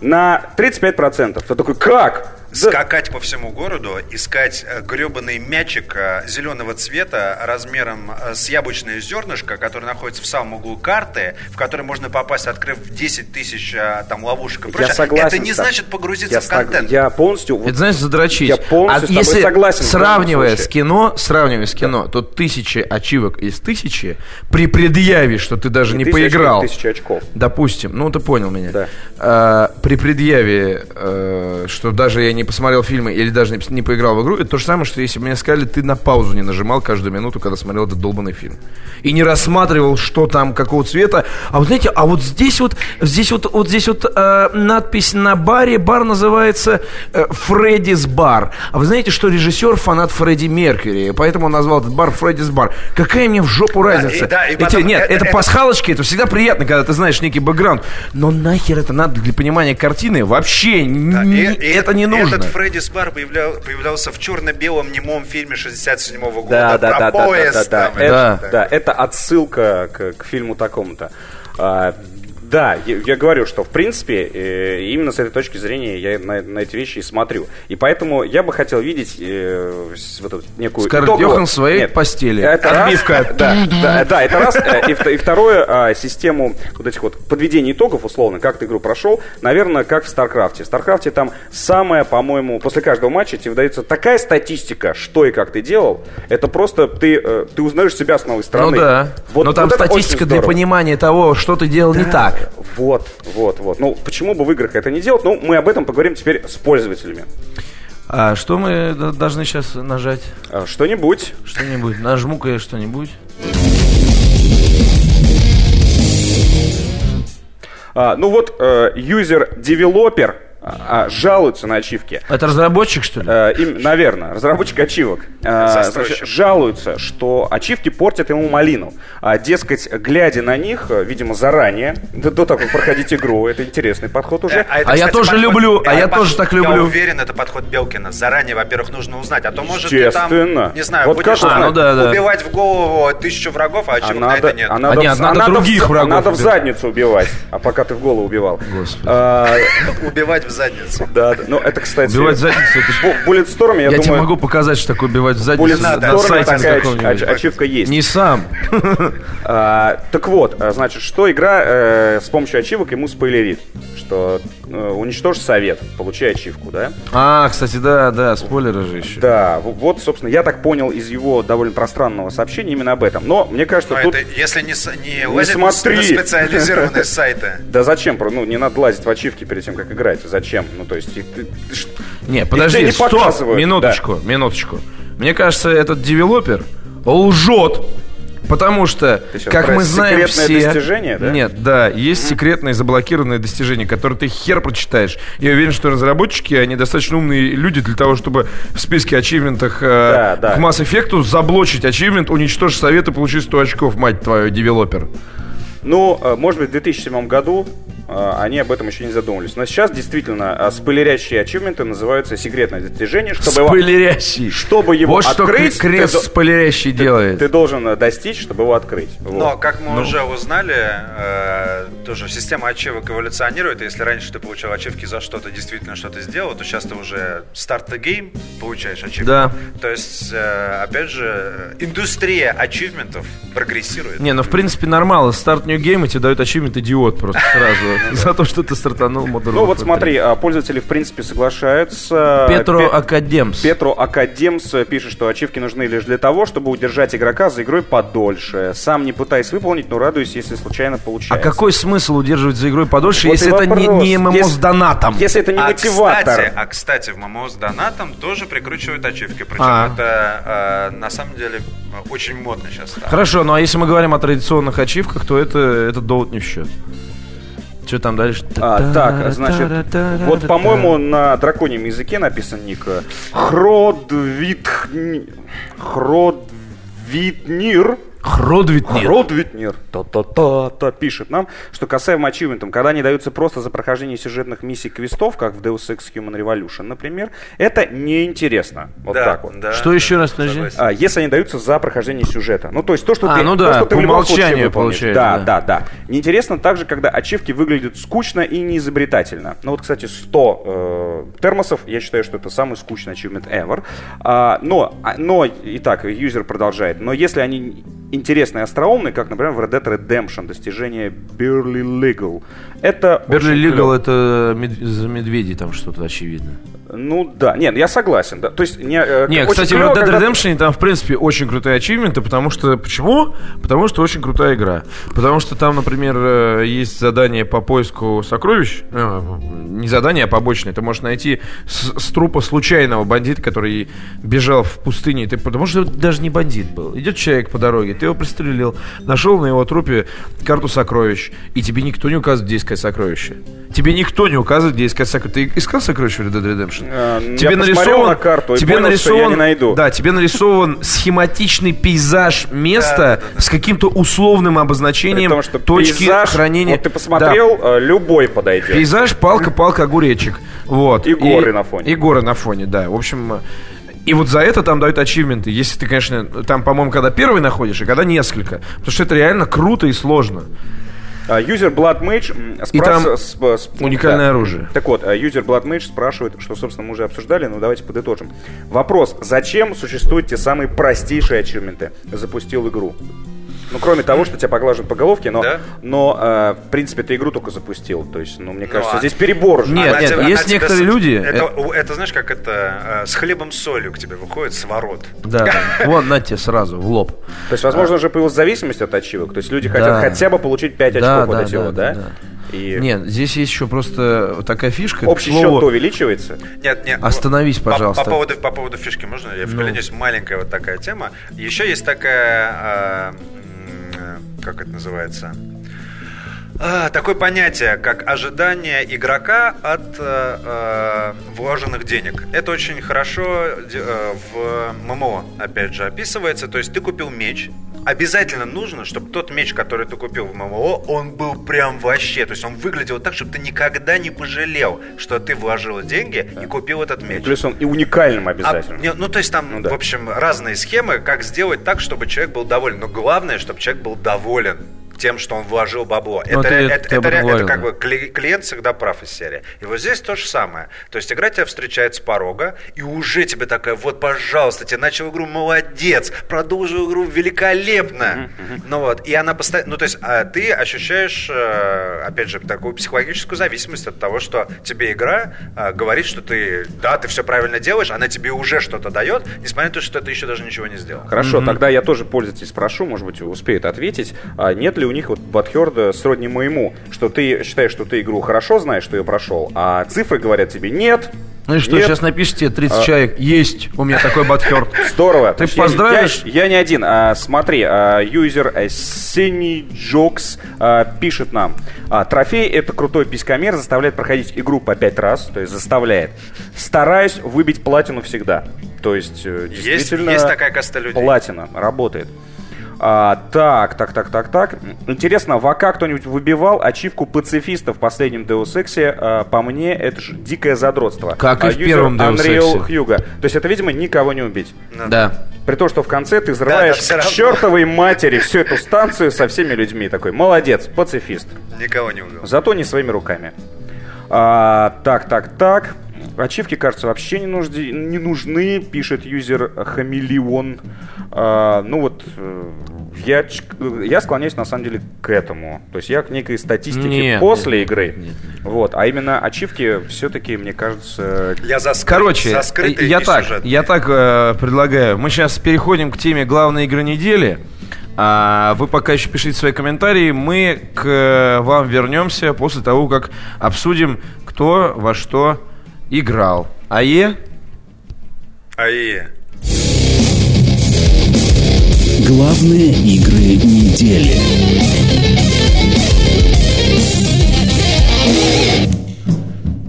на 35%. Ты такой, как? Скакать по всему городу, искать э, гребаный мячик э, зеленого цвета размером э, с яблочное зернышко, который находится в самом углу карты, в который можно попасть, открыв 10 тысяч там ловушек и прочее. Я согласен, Это не значит погрузиться я в контент. Я полностью... Это значит задрочить. Я полностью а если согласен. Сравнивая с кино, сравнивая с кино, да. то тысячи ачивок из тысячи при предъяве, что ты даже не, не поиграл. Тысячи очков. Допустим, ну ты понял меня. Да. А, при предъяве, а, что даже я не посмотрел фильмы или даже не, не поиграл в игру, это то же самое, что если бы мне сказали, ты на паузу не нажимал каждую минуту, когда смотрел этот долбанный фильм. И не рассматривал, что там, какого цвета. А вот знаете, а вот здесь вот, здесь вот, вот здесь вот э, надпись на баре, бар называется э, Фреддис бар. А вы знаете, что режиссер фанат Фредди Меркьюри, поэтому он назвал этот бар Фреддис бар. Какая мне в жопу разница? Да, и, да, и Эти, потом, нет, это, это, это пасхалочки, это всегда приятно, когда ты знаешь некий бэкграунд. Но нахер это надо для понимания картины? Вообще, да, не, и, это не нужно. Этот Фредди Спар появлял, появлялся в черно-белом немом фильме 67 -го года да, да, про да, поезд. Да, да, да, там, это, да. да, это отсылка к, к фильму такому-то. Да, я, я говорю, что в принципе э, именно с этой точки зрения я на, на эти вещи и смотрю. И поэтому я бы хотел видеть э, вот эту некую Скарлетт итоговую... Йохан в своей Нет, постели. Это Отбивка. Раз, да, да, да, это раз. Э, и, и второе, а, систему вот этих вот подведений итогов, условно, как ты игру прошел, наверное, как в StarCraft'е. В StarCraft'е там самое, по-моему, после каждого матча тебе выдается такая статистика, что и как ты делал. Это просто ты, э, ты узнаешь себя с новой стороны. Ну да. Вот, Но там вот статистика для понимания того, что ты делал да. не так. Вот, вот, вот. Ну, почему бы в играх это не делать? Ну, мы об этом поговорим теперь с пользователями. А что мы должны сейчас нажать? А, что-нибудь. Что-нибудь. Нажму-ка я что-нибудь. А, ну вот, э, user developer а, жалуются на ачивки. Это разработчик, что ли? Э, им, наверное, разработчик ачивок. Э, значит, жалуются, что ачивки портят ему малину. А, дескать, глядя на них, э, видимо, заранее, до, до того, как проходить игру, это интересный подход уже. А, это, а я тоже подход, люблю, а я тоже так люблю. Я уверен, это подход Белкина. Заранее, во-первых, нужно узнать, а то может ты там, не знаю, вот будешь а, ну, да, да. убивать в голову тысячу врагов, а ачивок а на это нет. А надо, а нет, надо, надо других в, врагов Надо в задницу убивать, а пока ты в голову убивал. Господи. Убивать в задницу. Да, да. Ну, это, кстати... Убивать задницу, это... Bulletstorm, я, я думаю... тебе могу показать, что такое убивать задницу на, на сайте такая ач- ачивка есть. Не сам. а, так вот, а, значит, что игра э, с помощью ачивок ему спойлерит? Что э, уничтожь совет, получай ачивку, да? А, кстати, да, да, спойлеры же еще. Да, вот, собственно, я так понял из его довольно пространного сообщения именно об этом. Но мне кажется, Но тут... Это, если не, не, не смотри. на специализированные сайты. Да зачем? Ну, не надо лазить в ачивки перед тем, как играть. Зачем? Ну, то есть... Не, подожди, не стоп, минуточку, да. минуточку. Мне кажется, этот девелопер лжет. Потому что, как мы знаем все... достижение, да? Нет, да, есть mm-hmm. секретные заблокированные достижения, которые ты хер прочитаешь. Я уверен, что разработчики, они достаточно умные люди для того, чтобы в списке ачивментах э, да, да. к Mass Effect заблочить ачивмент, уничтожить совет и получить 100 очков, мать твою, девелопер. Ну, э, может быть, в 2007 году они об этом еще не задумывались. Но сейчас действительно э, спойлерящие ачивменты называются секретное достижение. Чтобы спойлерящий. Его, чтобы его вот открыть... что крест ты, спойлерящий ты, делает. Ты должен достичь, чтобы его открыть. Вот. Но, как мы ну. уже узнали, э, тоже система ачивок эволюционирует. Если раньше ты получал ачивки за что-то, действительно что-то сделал, то сейчас ты уже старт the game получаешь ачивки. Да. То есть, э, опять же, индустрия ачивментов прогрессирует. Не, ну в принципе нормально. Старт New Game тебе дают ачивмент идиот просто сразу. За то, что ты стартанул Modern Ну вот смотри, а, пользователи в принципе соглашаются. Петро Академс. Петро Академс пишет, что ачивки нужны лишь для того, чтобы удержать игрока за игрой подольше. Сам не пытаясь выполнить, но радуюсь, если случайно получается. А какой смысл удерживать за игрой подольше, если это не, ММО с донатом? Если это не а мотиватор. Кстати, а кстати, в ММО с донатом тоже прикручивают ачивки. Причем а. это э, на самом деле очень модно сейчас. Хорошо, ну а если мы говорим о традиционных ачивках, то это этот довод не в счет. Что там дальше? А, так, значит, вот, по-моему, на драконьем языке написан ник. Хродвит... Хродвитнир Хродвитнир. Хродвитнир. Та-та-та-та пишет нам, что касаемо ачивментам, когда они даются просто за прохождение сюжетных миссий квестов, как в Deus Ex Human Revolution, например, это неинтересно. Вот Да, так вот. да. Что еще раз, подожди? А, если они даются за прохождение сюжета. Ну, то есть то, что А, ты, ну то, да, что ты по в любом случае умолчанию выполнишь. получается, Да, да. да, да. Неинтересно также, когда ачивки выглядят скучно и неизобретательно. Ну вот, кстати, 100 э, термосов, я считаю, что это самый скучный achievement ever. А, но, а, но, итак, юзер продолжает. Но если они интересные и как, например, в Red Dead Redemption, достижение Barely Legal, это Лигал клёво. это мед- за медведей там что-то очевидно. Ну да, нет, я согласен. Да. То есть не, э, Не, кстати, в клёво, Red Dead когда- Redemption там, в принципе, очень крутые ачивменты, потому что... Почему? Потому что очень крутая игра. Потому что там, например, э, есть задание по поиску сокровищ. Э, Не задание, а побочное. Ты можешь найти с, с трупа случайного бандита, который бежал в пустыне. Ты, потому что это даже не бандит был. Идет человек по дороге, ты его пристрелил, нашел на его трупе карту сокровищ, и тебе никто не указывает, где искать сокровища. Тебе никто не указывает, где искать сокровища. Ты искал сокровища в Red Dead Redemption? Э, я посмотрел на карту и тебе понял, нарисован, не найду. Да, тебе нарисован схематичный пейзаж места Да, да, да. с каким-то условным обозначением том, что точки пейзаж, хранения. Вот ты посмотрел, э, любой Да. подойдет. Пейзаж, палка, палка, огуречек. Вот. И горы на фоне. И горы на фоне, да. В общем, э, и вот за это там дают ачивменты. Если ты, конечно, там, по-моему, когда первый находишь, и когда несколько. Потому что это реально круто и сложно. А, Юзер Blood Mage м, И спрас- там с- с- уникальное оружие. Так вот, а, юзер Blood Mage спрашивает, что, собственно, мы уже обсуждали, но давайте подытожим. Вопрос, зачем существуют те самые простейшие ачивменты? Запустил игру. Ну, кроме того, что тебя поглаживают по головке, но, Да. но э, в принципе, ты игру только запустил. То есть, ну, мне кажется, а- здесь перебор уже. Нет, Она нет, тебя- есть тебя некоторые с- люди- Это, э- у- это знаешь, как это э, с хлебом солью к тебе выходит с ворот. Да. Вот, на тебе сразу, в лоб. То есть, возможно, уже появилась зависимость от ачивок. То есть, люди хотят хотя бы получить 5 Да, очков да, от этого, да, И Нет, здесь есть еще просто такая фишка. общий к счет слову, увеличивается. Нет, нет. Остановись, по- пожалуйста. По, поводу, по поводу фишки можно? Я вклинюсь. Маленькая вот такая тема. Еще есть такая... а, м, как это называется? А, такое понятие, как ожидание игрока от э, э, вложенных денег. Это очень хорошо э, в ММО, опять же, описывается. То есть ты купил меч, обязательно нужно, чтобы тот меч, который ты купил в ММО, он был прям вообще, то есть он выглядел так, чтобы ты никогда не пожалел, что ты вложил деньги и купил этот меч. Плюс он и уникальным А, обязательно. не, ну, то есть там, Ну да. в общем, разные схемы, как сделать так, чтобы человек был доволен. Но главное, чтобы человек был доволен тем, что он вложил бабло. Ну, это, ты- это, ты это это говорил, как да. бы кли- клиент всегда прав из серии. И вот здесь то же самое. То есть игра тебя встречает с порога, и уже тебе такая, вот, пожалуйста, тебе начал игру, молодец, продолжил игру великолепно. Ну вот, и она постоянно, ну то есть а ты ощущаешь, э, опять же, такую психологическую зависимость от того, что тебе игра э, говорит, что ты, да, ты все правильно делаешь, она тебе уже что-то дает, несмотря на то, что ты еще даже ничего не сделал. Хорошо, тогда я тоже пользователей спрошу, может быть, успеют ответить. А нет ли у них вот Батхерда сродни моему, что ты считаешь, что ты игру хорошо знаешь, что ее прошел, а цифры говорят тебе нет. Ну и что, нет. сейчас напишите 30 А. человек. Есть у меня такой батхерт. Здорово. Ты Значит, я- поздравишь? Я, я не один. А, смотри, а, юзер э, Синий Джокс а, пишет нам. а, трофей это крутой писькомер, заставляет проходить игру по пять раз, то есть заставляет. Стараюсь выбить платину всегда. То есть, э, Есть, действительно, есть такая каста людей. платина работает. А, так, так, так, так, так. Интересно, в АК кто-нибудь выбивал ачивку пацифиста в последнем Deus Ex? А, по мне, это же дикое задротство. Как и А, в юзер первом Deus Unreal. Hugo. То есть это, видимо, никого не убить. Да. При том, что в конце ты взрываешь Да, да, к чертовой матери всю эту станцию со всеми людьми. Такой, молодец, пацифист. Никого не убил. Зато не своими руками. А, так, так, так. Ачивки, кажется, вообще не, нужды, не нужны, пишет юзер Хамелеон. А, ну вот, э, я, ч- я склоняюсь на самом деле к этому. То есть я к некой статистике Нет, после нет, игры. нет, нет. Вот, а именно ачивки все-таки, мне кажется, Я за, скры- Короче, за скрытый я так, я так э, предлагаю. Мы сейчас переходим к теме главной игры недели. А вы пока еще пишите свои комментарии. Мы к э, вам вернемся после того, как обсудим, кто во что играл. АЕ? АИ. Главные игры недели.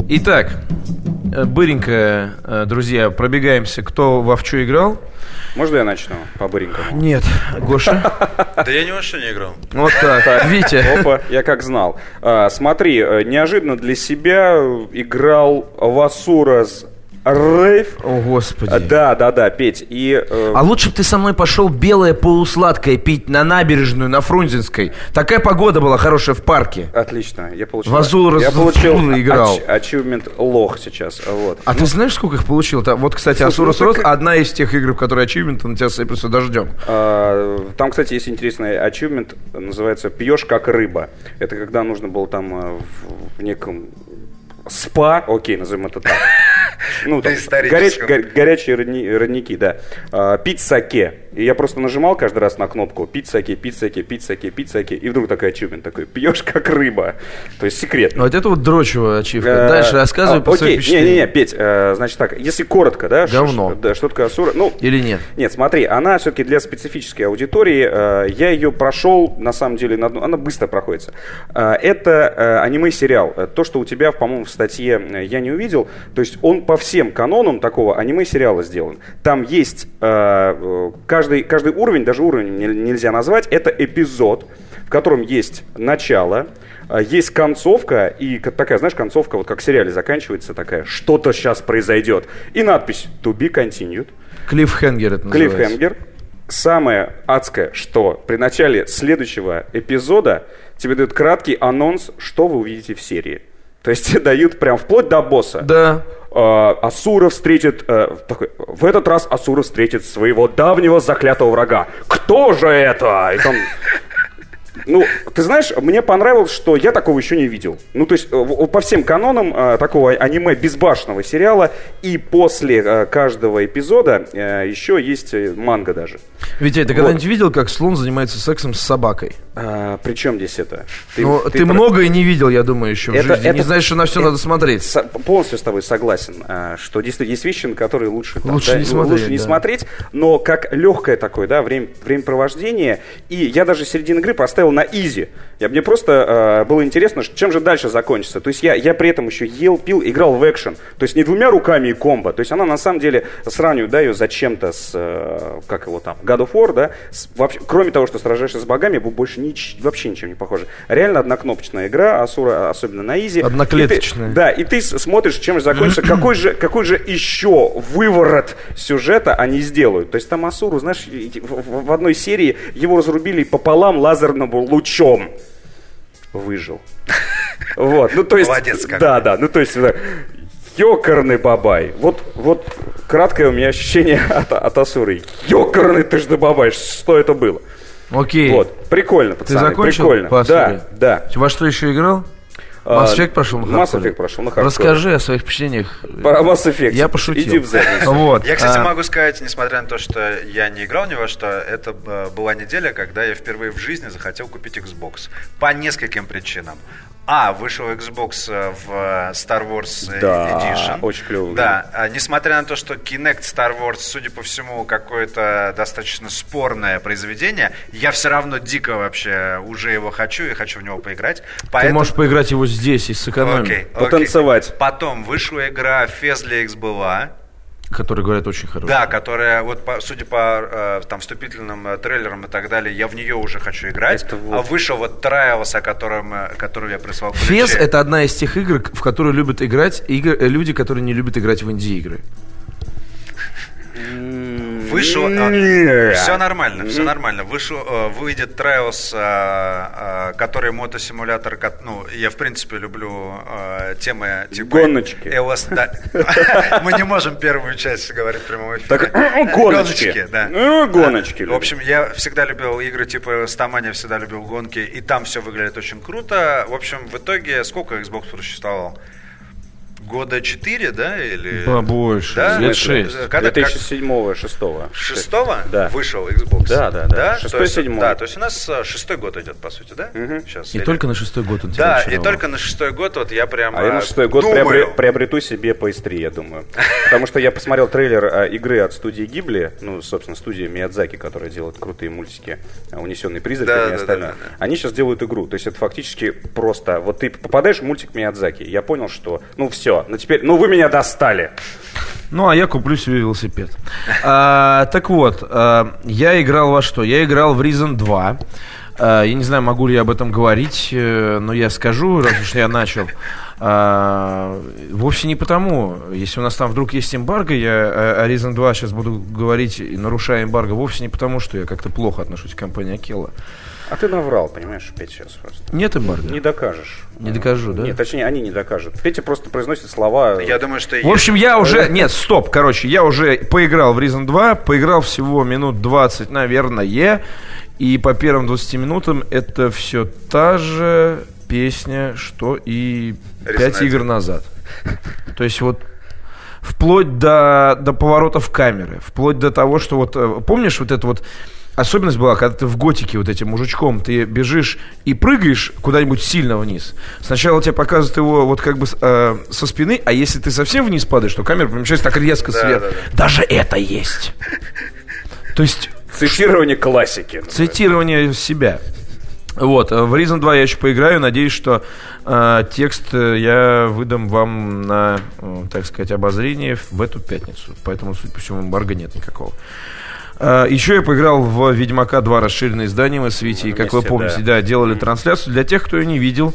Итак, э, быренько, э, друзья, пробегаемся, кто во в что играл. Можно я начну по-быренькому? Нет, Гоша. Да я ни во что не играл. Вот так. Витя. Опа, я как знал. А, смотри, э, неожиданно для себя играл в Асурас Рейв. О, Господи. А, Да, да, да, Петь. И э, А лучше бы ты со мной пошел белое полусладкое пить на набережную, на Фрунзенской. Такая погода была хорошая в парке. отлично. Я получил. В Азул я раз- получил играл. achievement лох сейчас. Вот. А ты знаешь, сколько их получил? Вот, кстати, Асура ну так- одна из тех игр, в которые ачивменты на тебя сыплются дождем. А, Там, кстати, есть интересный achievement, называется «Пьешь как рыба». Это когда нужно было там э, в неком спа, окей, назовем это так. Ну, там, горяч- го- горячие родни- родники, да. А, пить саке. И я просто нажимал каждый раз на кнопку «пить саке, пить саке, пить саке, пить саке». И вдруг такой achievement такой «пьешь как рыба». То есть секретно. Вот это вот дрочевая ачивка. Э, Дальше рассказывай а, свои Окей, не-не-не, Петь, э, значит так, если коротко, да? Говно. ш- Да, что такое Асура? Ну, Или нет? нет, смотри, она все-таки для специфической аудитории. э, я ее прошел, на самом деле, на одну- она быстро проходится. Э, это э, аниме-сериал. То, что у тебя, по-моему, в статье я не увидел, то есть он по всем канонам такого аниме-сериала сделан. Там есть э, э, каждый, каждый уровень, даже уровень не- нельзя назвать, это эпизод, в котором есть начало, а, Есть концовка, и такая, знаешь, концовка, вот как в сериале заканчивается, такая, что-то сейчас произойдет. И надпись «To be continued». Клиффхенгер это называется. Клиффхенгер. Самое адское, что при начале следующего эпизода тебе дают краткий анонс, что вы увидите в серии. То есть тебе дают прям вплоть до босса. Да. Э, Асура встретит... э, в этот раз Асура встретит своего давнего заклятого врага. Кто же это? И там... Ну, ты знаешь, мне понравилось, что я такого еще не видел. Ну, то есть, э, в- по всем канонам э, такого аниме безбашенного сериала, и после э, каждого эпизода еще есть манга даже. Витя, ты когда-нибудь видел, как слон занимается сексом с собакой? А, при чем здесь это? ну, ты, про- многое не видел, я думаю, еще в Это- жизни. не это- знаешь, что на все это- надо смотреть. Со- полностью с тобой согласен, что действительно есть вещи, на которые лучше, там, Лучше да, не ну, смотреть, лучше не да. смотреть, но как легкое такое, да, время, времяпровождение. И я даже середину игры поставил на изи. Я, мне просто а, было интересно, чем же дальше закончится. То есть я, я при этом еще ел, пил, играл в экшен. То есть не двумя руками и комбо. То есть она на самом деле сравниваю, да, ее зачем-то с, э, как его там, God of War, да, с- вообще, кроме того, что сражаешься с богами, больше нич- вообще ничем не похоже. Реально однокнопочная игра, Асура, особенно на изи. Одноклеточная. И ты- да, и ты смотришь, чем же закончится, какой же, какой же еще выворот сюжета они сделают. То есть там Асуру, знаешь, в, в- в одной серии его разрубили пополам лазерным лучом. Выжил. Вот, ну то есть... Молодец какой. Да, да, ну то есть... Ёкарный бабай. Вот, вот краткое у меня ощущение от, от Асуры. Ёкарный ты ж да бабай. Что это было? Окей. Вот, прикольно, Ты пацаны, закончил прикольно. по Асуре? Да, да. Во что еще играл? А, Mass Effect прошел на Mass? Effect прошел на хардкоре. Расскажи о своих впечатлениях. Про Mass Effect. Я пошутил. Иди в задницу. Вот. Я, кстати, А, могу сказать, несмотря на то, что я не играл ни во что, это была неделя, когда я впервые в жизни захотел купить Xbox. По нескольким причинам. А, вышел Xbox э, в э, Star Wars э, Да, Edition. очень клёвый. Да, а, несмотря на то, что Kinect Star Wars, судя по всему, какое-то достаточно спорное произведение, я все равно дико вообще уже его хочу и хочу в него поиграть. Ты Поэтому... можешь поиграть его здесь и сэкономить. Окей, окей. Потанцевать. Потом вышла игра Fezli X была. Который, говорят, очень хороший. Да, которая, вот по, судя по э, там вступительным э, трейлерам и так далее, я в нее уже хочу играть. Это вот- А вышел вот Trials, о котором, э, который я прислал. Фес это одна из тех игр, в которые любят играть игры- э, люди, которые не любят играть в инди-игры. Вышел... Нет. все нормально, все нормально. Вышел, э, выйдет Trials, э, э, который мотосимулятор, ну, я в принципе люблю темы типа... Гоночки. LS, да. Мы не можем первую часть говорить в прямом эфире. Так, гоночки. да. Ну, гоночки В общем, я всегда любил игры типа Стамания, всегда любил гонки, и там все выглядит очень круто. В общем, в итоге сколько Xbox просуществовал? Года 4, да? Или... Побольше, да? лет 6. Когда, 2007 6 Шестого да. вышел Xbox? Да, да, да. Шестой, седьмой. Да, то есть у нас а, шестой год идет, по сути, да? Угу. Сейчас. И или... только на шестой год он Да, и только на шестой год вот я прям А я на шестой год приобре- приобрету себе PS3, я думаю. Потому что я посмотрел трейлер а, игры от студии Гибли, ну, собственно, студии Миядзаки, которая делает крутые мультики, а, «Унесенные призраками» и остальное. Они сейчас делают игру, то есть это фактически просто, вот ты попадаешь в мультик Миядзаки, я понял, что, ну, все, ну теперь, ну, вы меня достали. Ну, а я куплю себе велосипед. А, так вот, а, я играл во что? Я играл в Reason 2. А, я не знаю, могу ли я об этом говорить, э, но я скажу, раз уж я начал. А, вовсе не потому. Если у нас там вдруг есть эмбарго, я о Reason 2 сейчас буду говорить, нарушая эмбарго, вовсе не потому, что я как-то плохо отношусь к компании Акела. А ты наврал, понимаешь, Петя сейчас просто. Нет эмбарго? Не докажешь. Не докажу, да? Нет, точнее, они не докажут. Петя просто произносит слова... Я думаю, что... В общем, я уже... Нет, стоп, короче, я уже поиграл в Reason 2, поиграл всего минут 20, наверное, и по первым 20 минутам это все та же песня, что и 5 игр назад. То есть вот вплоть до, до поворотов камеры, вплоть до того, что вот... э, Помнишь вот это вот особенность была, когда ты в готике вот этим мужичком, ты бежишь и прыгаешь куда-нибудь сильно вниз. Сначала тебе показывают его вот как бы э, со спины, а если ты совсем вниз падаешь, то камера помещается так резко да, сверху. Да, да. Даже это есть. То есть... Цитирование классики. Цитирование себя. Вот, в Reason 2 я еще поиграю, надеюсь, что э, текст я выдам вам на, э, так сказать, обозрение в эту пятницу. Поэтому, судя по всему, эмбарго нет никакого. А, еще я поиграл в Ведьмака 2 расширенное издание мы с Витей, как вы помните, да. да, делали трансляцию. Для тех, кто ее не видел,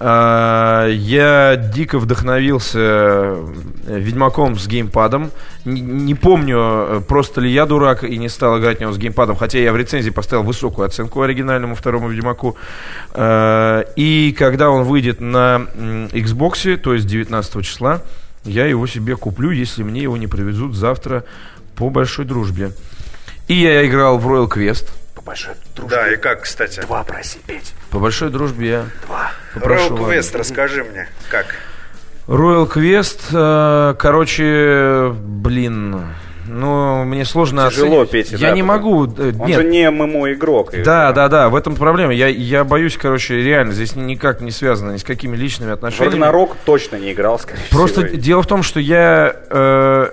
а, я дико вдохновился э, Ведьмаком с геймпадом. Не, не помню, э, просто ли я дурак и не стал играть в него с геймпадом, хотя я в рецензии поставил высокую оценку оригинальному второму Ведьмаку. А, и когда он выйдет на Xbox, то есть 19 числа, я его себе куплю, если мне его не привезут завтра по большой дружбе. И я играл в Royal Quest. По большой дружбе. Да, и как, кстати? Два проси, петь. По большой дружбе я Два. Попрошу Royal Quest, вам. расскажи мне, как? Royal Quest, э, короче, блин, ну, мне сложно Тяжело, оценить. Петя, Я да, не могу... Э, Он нет. же не ММО-игрок. Да, да, да, в этом проблема. Я, я боюсь, короче, реально, здесь никак не связано ни с какими личными отношениями. Рагнарок точно не играл, скорее Просто всего. дело в том, что я... Э,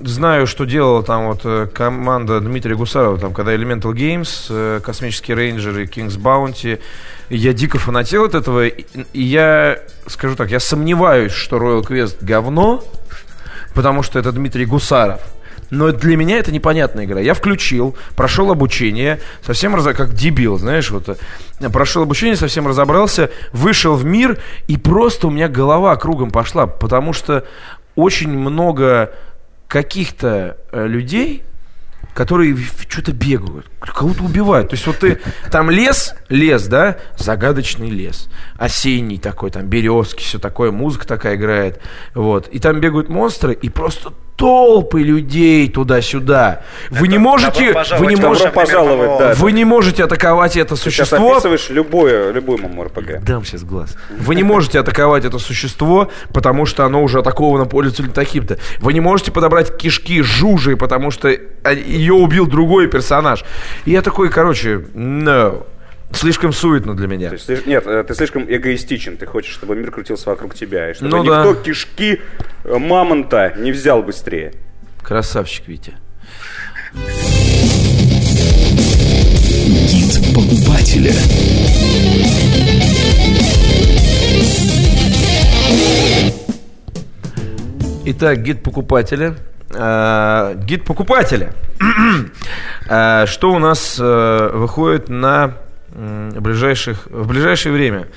знаю, что делала там вот э, команда Дмитрия Гусарова, там, когда Elemental Games, э, Космические рейнджеры, King's Bounty. Я дико фанател от этого. И я, скажу так, я сомневаюсь, что Royal Quest говно, потому что это Дмитрий Гусаров. Но для меня это непонятная игра. Я включил, прошел обучение, совсем раз... как дебил, знаешь, вот э, прошел обучение, совсем разобрался, вышел в мир, и просто у меня голова кругом пошла, потому что очень много каких-то э, людей, которые что-то бегают, кого-то убивают. То есть вот ты там лес, лес, да, загадочный лес, осенний такой, там березки, все такое, музыка такая играет, вот. И там бегают монстры, и просто толпы людей туда-сюда. Вы не можете, вы не можете, пожаловать, да, вы не можете атаковать это существо. Ты сейчас любое, любой ММОРПГ. Дам сейчас глаз. Вы не можете атаковать это существо, потому что оно уже атаковано пользователем таким-то. Вы не можете подобрать кишки жужи, потому что ее убил другой персонаж. И я такой, короче, no. Слишком суетно для меня. То есть, нет, э, ты слишком эгоистичен. Ты хочешь, чтобы мир крутился вокруг тебя. И чтобы ну, никто да. кишки э, мамонта не взял быстрее. Красавчик, Витя. Гид покупателя. Итак, гид покупателя. Э, гид покупателя. э, что у нас э, выходит на ближайших, в ближайшее время.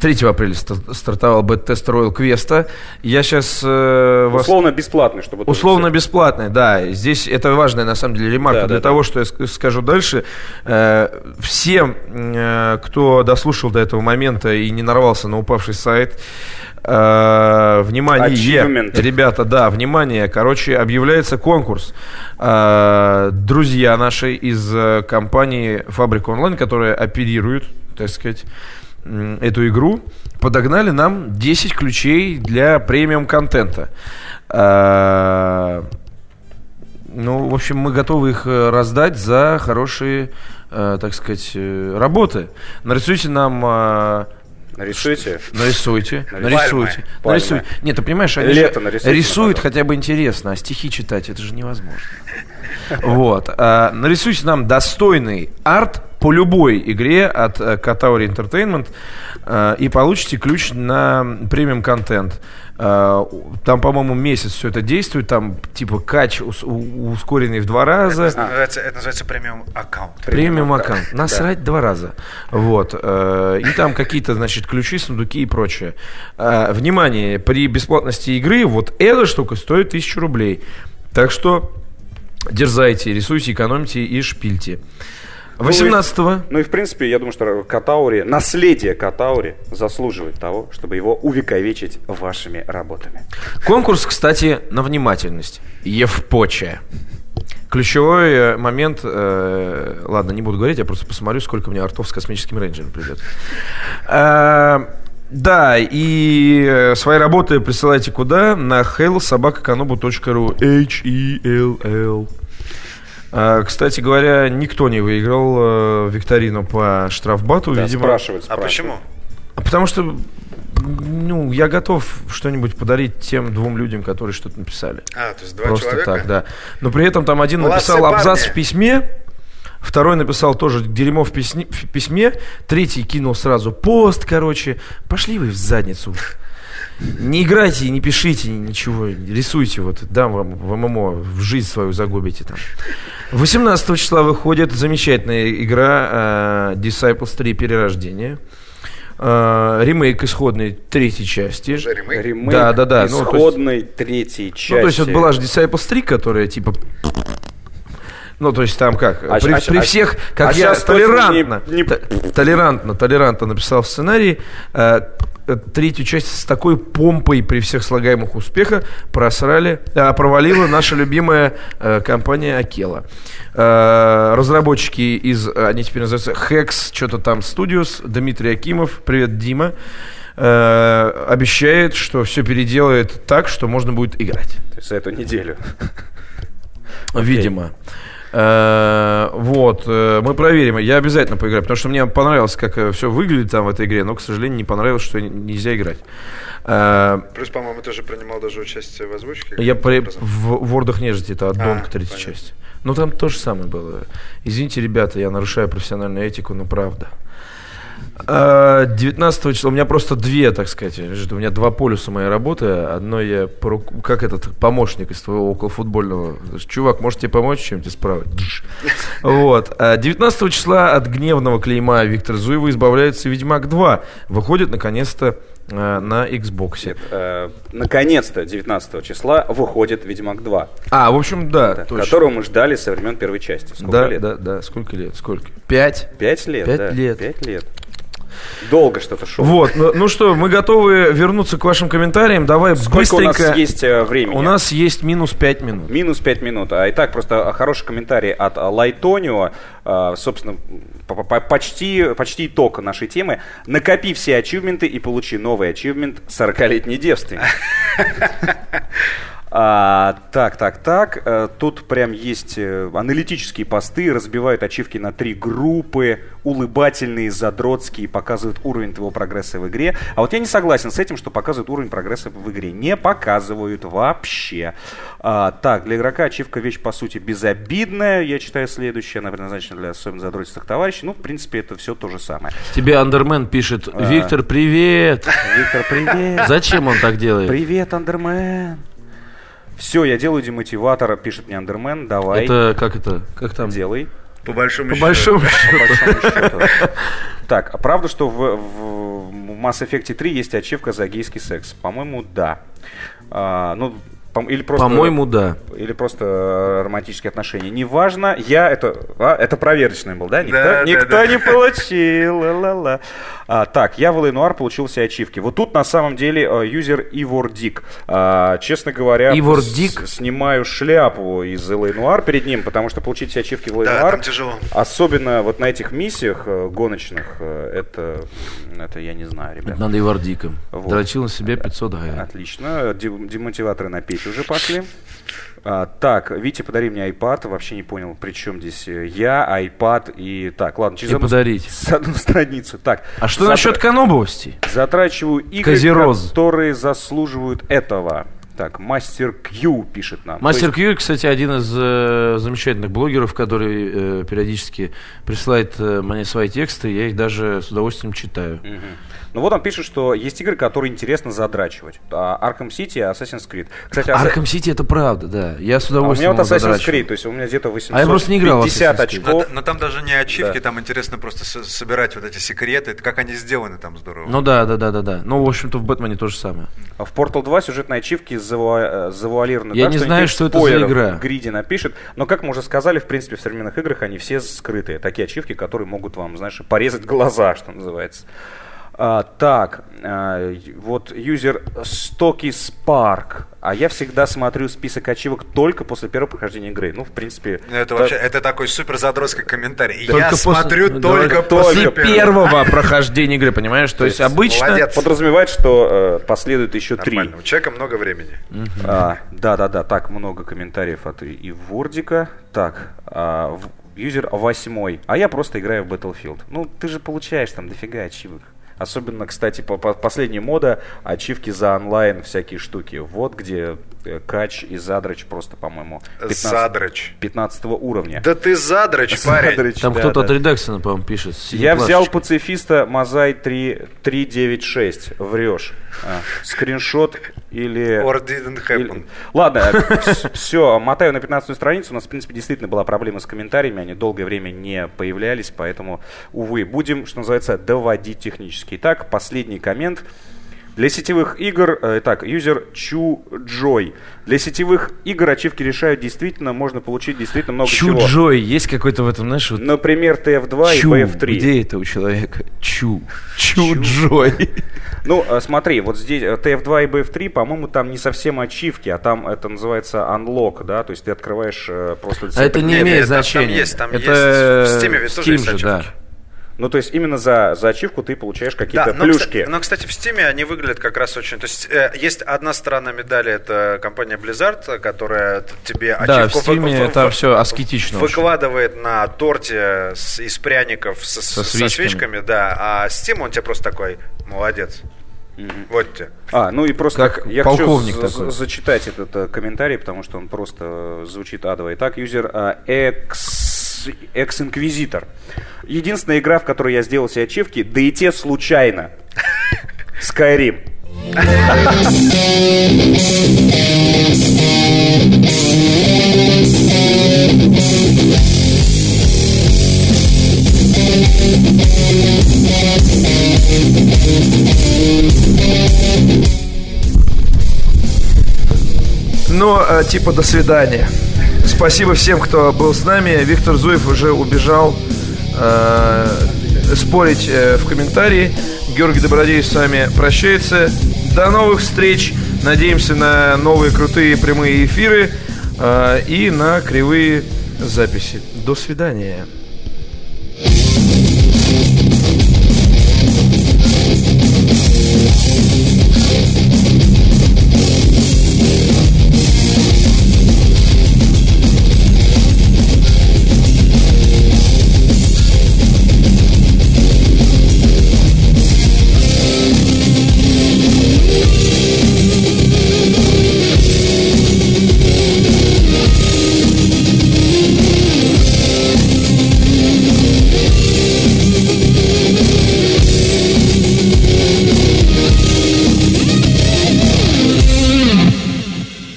3 апреля стартовал бета-тест Royal Quest. Я сейчас... Э, вас... Условно бесплатный, чтобы... Условно бесплатный, да. Здесь это важная, на самом деле, ремарка да, для да, того, да. что я скажу дальше. Э, всем, э, кто дослушал до этого момента и не нарвался на упавший сайт, э, внимание, Achievement. ребята, да, внимание, короче, объявляется конкурс. Э, друзья наши из э, компании Фабрика Онлайн, которые оперируют, так сказать, эту игру, подогнали нам 10 ключей для премиум контента. А, ну, в общем, мы готовы их э, раздать за хорошие, э, так сказать, э, работы. Нарисуйте нам э, Нарисуйте. Нарисуйте. Нарисуйте. Пальмы. Нарисуйте. Нет, ты понимаешь, они Лето нарисуйте рисуют хотя бы интересно, а стихи читать это же невозможно. Вот. А, нарисуйте нам достойный арт по любой игре от э, Katauri Entertainment э, и получите ключ на премиум контент. Э, Там, по-моему, месяц все это действует, там типа кач ускоренный в два раза. Это называется, это называется премиум аккаунт. Премиум аккаунт. Насрать два раза. Вот. э, И там какие-то, значит, ключи, сундуки и прочее. Э, Внимание, при бесплатности игры вот эта штука стоит тысячу рублей. Так что дерзайте, рисуйте, экономьте и шпильте. 18 Ну и в принципе, я думаю, что Катаури, наследие Катаури заслуживает того, чтобы его увековечить вашими работами. Конкурс, кстати, на внимательность. Евпоче. Ключевой э, момент, э, ладно, не буду говорить, я просто посмотрю, сколько мне артов с космическим рейнджером придет. Э, да, и э, свои работы присылайте куда? На hellsobakakanobu.ru H-E-L-L Кстати говоря, никто не выиграл э, викторину по штрафбату, Да, видимо. спрашивают, А спрашивают. почему? А Потому что, ну, я готов что-нибудь подарить тем двум людям, которые что-то написали. А, то есть два Просто человека? так, да. Но при этом там один Молодцы, написал абзац парни. в письме, второй написал тоже дерьмо в, письме, в письме, третий кинул сразу пост, короче. Пошли вы в задницу. Не играйте, не пишите ничего, рисуйте, вот дам вам в ММО, в жизнь свою загубите там. 18 числа выходит замечательная игра э, Disciples 3 Перерождение. Э, ремейк исходной третьей части. Уже ремейк? Ремейк Да, да, да, ну, то есть- исходной третьей части. Ну, то есть вот была же Disciples 3, которая типа... Ну, то есть там как, А при, а при щ- всех, как а я толерантно, не- не- толерантно, толерантно написал в сценарии, э, э, третью часть с такой помпой при всех слагаемых успеха просрали, а, провалила наша любимая э, компания Акела. Э, разработчики из, они теперь называются Hex, что-то там Studios, Дмитрий Акимов, привет, Дима, э, обещает, что все переделает так, что можно будет играть. То есть за эту неделю. Видимо. Э, Вот, э, мы проверим. Я обязательно поиграю, потому что мне понравилось, как все выглядит там в этой игре, но, к сожалению, не понравилось, что нельзя играть. Э, Плюс, по-моему, ты же принимал даже участие в озвучке. Я при- в Вордах нежити, это аддон к третьей части. Ну, там то же самое было. Извините, ребята, я нарушаю профессиональную этику, но правда. Э, 19 числа, у меня просто две, так сказать, у меня два полюса моей работы. Одно я, как этот помощник из твоего околофутбольного. Чувак, может тебе помочь чем-то справа? Вот. А 19 числа от гневного клейма Виктора Зуева избавляется Ведьмак 2. Выходит, наконец-то, э, на Xbox. Нет, э, наконец-то 19 числа выходит Ведьмак 2, А, в общем, да, да, точно. которого мы ждали со времен первой части. Сколько Да, лет? да, да. Сколько лет? Сколько? Пять. Пять лет, Пять да. лет. Пять лет. Долго что-то шло. Вот, ну, ну что, мы готовы вернуться к вашим комментариям. Давай Сколько быстренько. у нас есть э, времени? У нас есть минус 5 минут. Минус 5 минут. А итак, просто хороший комментарий от Лайтонио. А, Собственно, по- по- почти, почти итог нашей темы. Накопи все ачивменты и получи новый ачивмент 40-летний девственник. А, так, так, так. Э, Тут прям есть э, аналитические посты, разбивают ачивки на три группы, улыбательные, задротские, показывают уровень твоего прогресса в игре. А вот я не согласен с этим, что показывают уровень прогресса в игре. Не показывают вообще. А, так, для игрока ачивка вещь по сути безобидная. Я читаю следующее, она предназначена для особенно задротистых товарищей. Ну, в принципе, это все то же самое. Тебе Андермен пишет, А. Виктор, привет. Виктор, привет. Зачем он так делает? Привет, Андермен. Все, я делаю демотиватор, пишет мне Андермен. Давай, Это как это? Как там? делай. По большому По счету. большому По большому счету. Так, а правда, что в, в Mass Effect 3 есть ачивка за гейский секс? По-моему, да. А, ну, Или просто, По-моему, да. Или просто романтические отношения. Неважно, я это... А, это проверочный был, да? Никто, да, никто да, не да. получил. Ла-ла-ла. А, так, я в Ленуар получил все ачивки. Вот тут на самом деле э, юзер Ивор Дик. А, честно говоря, Ивор Дик? снимаю шляпу из Ленуар перед ним, потому что получить все ачивки в Ленуар... Да, тяжело. Особенно вот на этих миссиях э, гоночных, это, это я не знаю, ребят. Надо Ивор Диком. Вот. Дрочил на себе 500 гаек. Отлично. Демотиваторы на печь уже пошли. А, так, Витя, подари мне iPad. Вообще не понял, при чем здесь э, я, iPad и... Так, ладно, через одну, подарить. С одну страницу. Так, а что затра... насчет канобовости? Затрачиваю игры, Козероз. которые заслуживают этого. Так, Мастер Кью пишет нам. Мастер есть... Кью, кстати, один из э, замечательных блогеров, который э, периодически присылает э, мне свои тексты. Я их даже с удовольствием читаю. Угу. Ну вот он пишет, что есть игры, которые интересно задрачивать. А Arkham City и Assassin's Creed. Кстати, Arkham City это правда, да. Я с удовольствием а У меня вот Assassin's Creed, то есть у меня где-то 850 а я просто не играл очков. Но, но там даже не ачивки, да. там интересно просто собирать вот эти секреты. Как они сделаны там здорово. Ну да, да, да, да, да. Ну, в общем-то, в Бэтмене то же самое. А в Portal 2 сюжетные ачивки завуа... завуалированы Я так, не что знаю, что это за игра. Гриди напишет. Но, как мы уже сказали, в принципе, в современных играх они все скрытые. Такие ачивки, которые могут вам, знаешь, порезать глаза, что называется. А, так, а, вот юзер Stocky Spark. А я всегда смотрю список ачивок только после первого прохождения игры. Ну, в принципе... Ну, это, вообще, это такой супер задротский комментарий. Только я после, смотрю да, только после, после первого прохождения игры, понимаешь? То, есть, есть обычно... Молодец. Подразумевает, что э, последует еще Нормально. три. У человека много времени. Да-да-да, так, много комментариев от и Вордика. Так, а, юзер восьмой. А я просто играю в Battlefield. Ну, ты же получаешь там дофига ачивок. Особенно, кстати, по, по мода ачивки за онлайн всякие штуки. Вот где Кач и Задрач просто, по-моему, 15, Задрач. 15 уровня. Да ты Задрач, парень. Задрач, Там да, кто-то да. от редакции, по-моему, пишет. Я взял пацифиста Мазай 3, 396. Врешь. А, скриншот или... Or didn't happen. Или... Ладно, все, мотаю на 15 страницу. У нас, в принципе, действительно была проблема с комментариями. Они долгое время не появлялись, поэтому, увы, будем, что называется, доводить технически. Итак, последний коммент. Для сетевых игр, э, так, юзер Чу Джой. Для сетевых игр ачивки решают действительно, можно получить действительно много Чу чего. Чу Джой, есть какой-то в этом, знаешь, вот... Например, TF2 Чу, и BF3. где это у человека? Чу. Чу, Чу. Джой. Ну, э, смотри, вот здесь TF2 э, и BF3, по-моему, там не совсем ачивки, а там это называется unlock, да, то есть ты открываешь просто... А это не имеет значения. Там есть, там это есть. В Steam ведь тоже есть ачивки. Да. Ну, то есть именно за, за ачивку ты получаешь какие-то да, но, плюшки. Кстати, но, кстати, в Steam они выглядят как раз очень... То есть э, есть одна сторона медали, это компания Blizzard, которая тебе да, ачивку... Да, в Steam в, это в, все аскетично. Выкладывает очень. на торте с, из пряников с, со, свечками. со свечками, да. А Steam, он тебе просто такой, молодец. Mm-hmm. Вот тебе. А, ну и просто как я полковник хочу такой. зачитать этот uh, комментарий, потому что он просто звучит адово. Итак, юзер uh, X, X-Inquisitor. Единственная игра, в которой я сделал себе ачивки, да и те случайно. Skyrim. Ну, э, типа, до свидания. Спасибо всем, кто был с нами. Виктор Зуев уже убежал э, спорить э, в комментарии. Георгий Добродеев с вами прощается. До новых встреч. Надеемся на новые крутые прямые эфиры э, и на кривые записи. До свидания.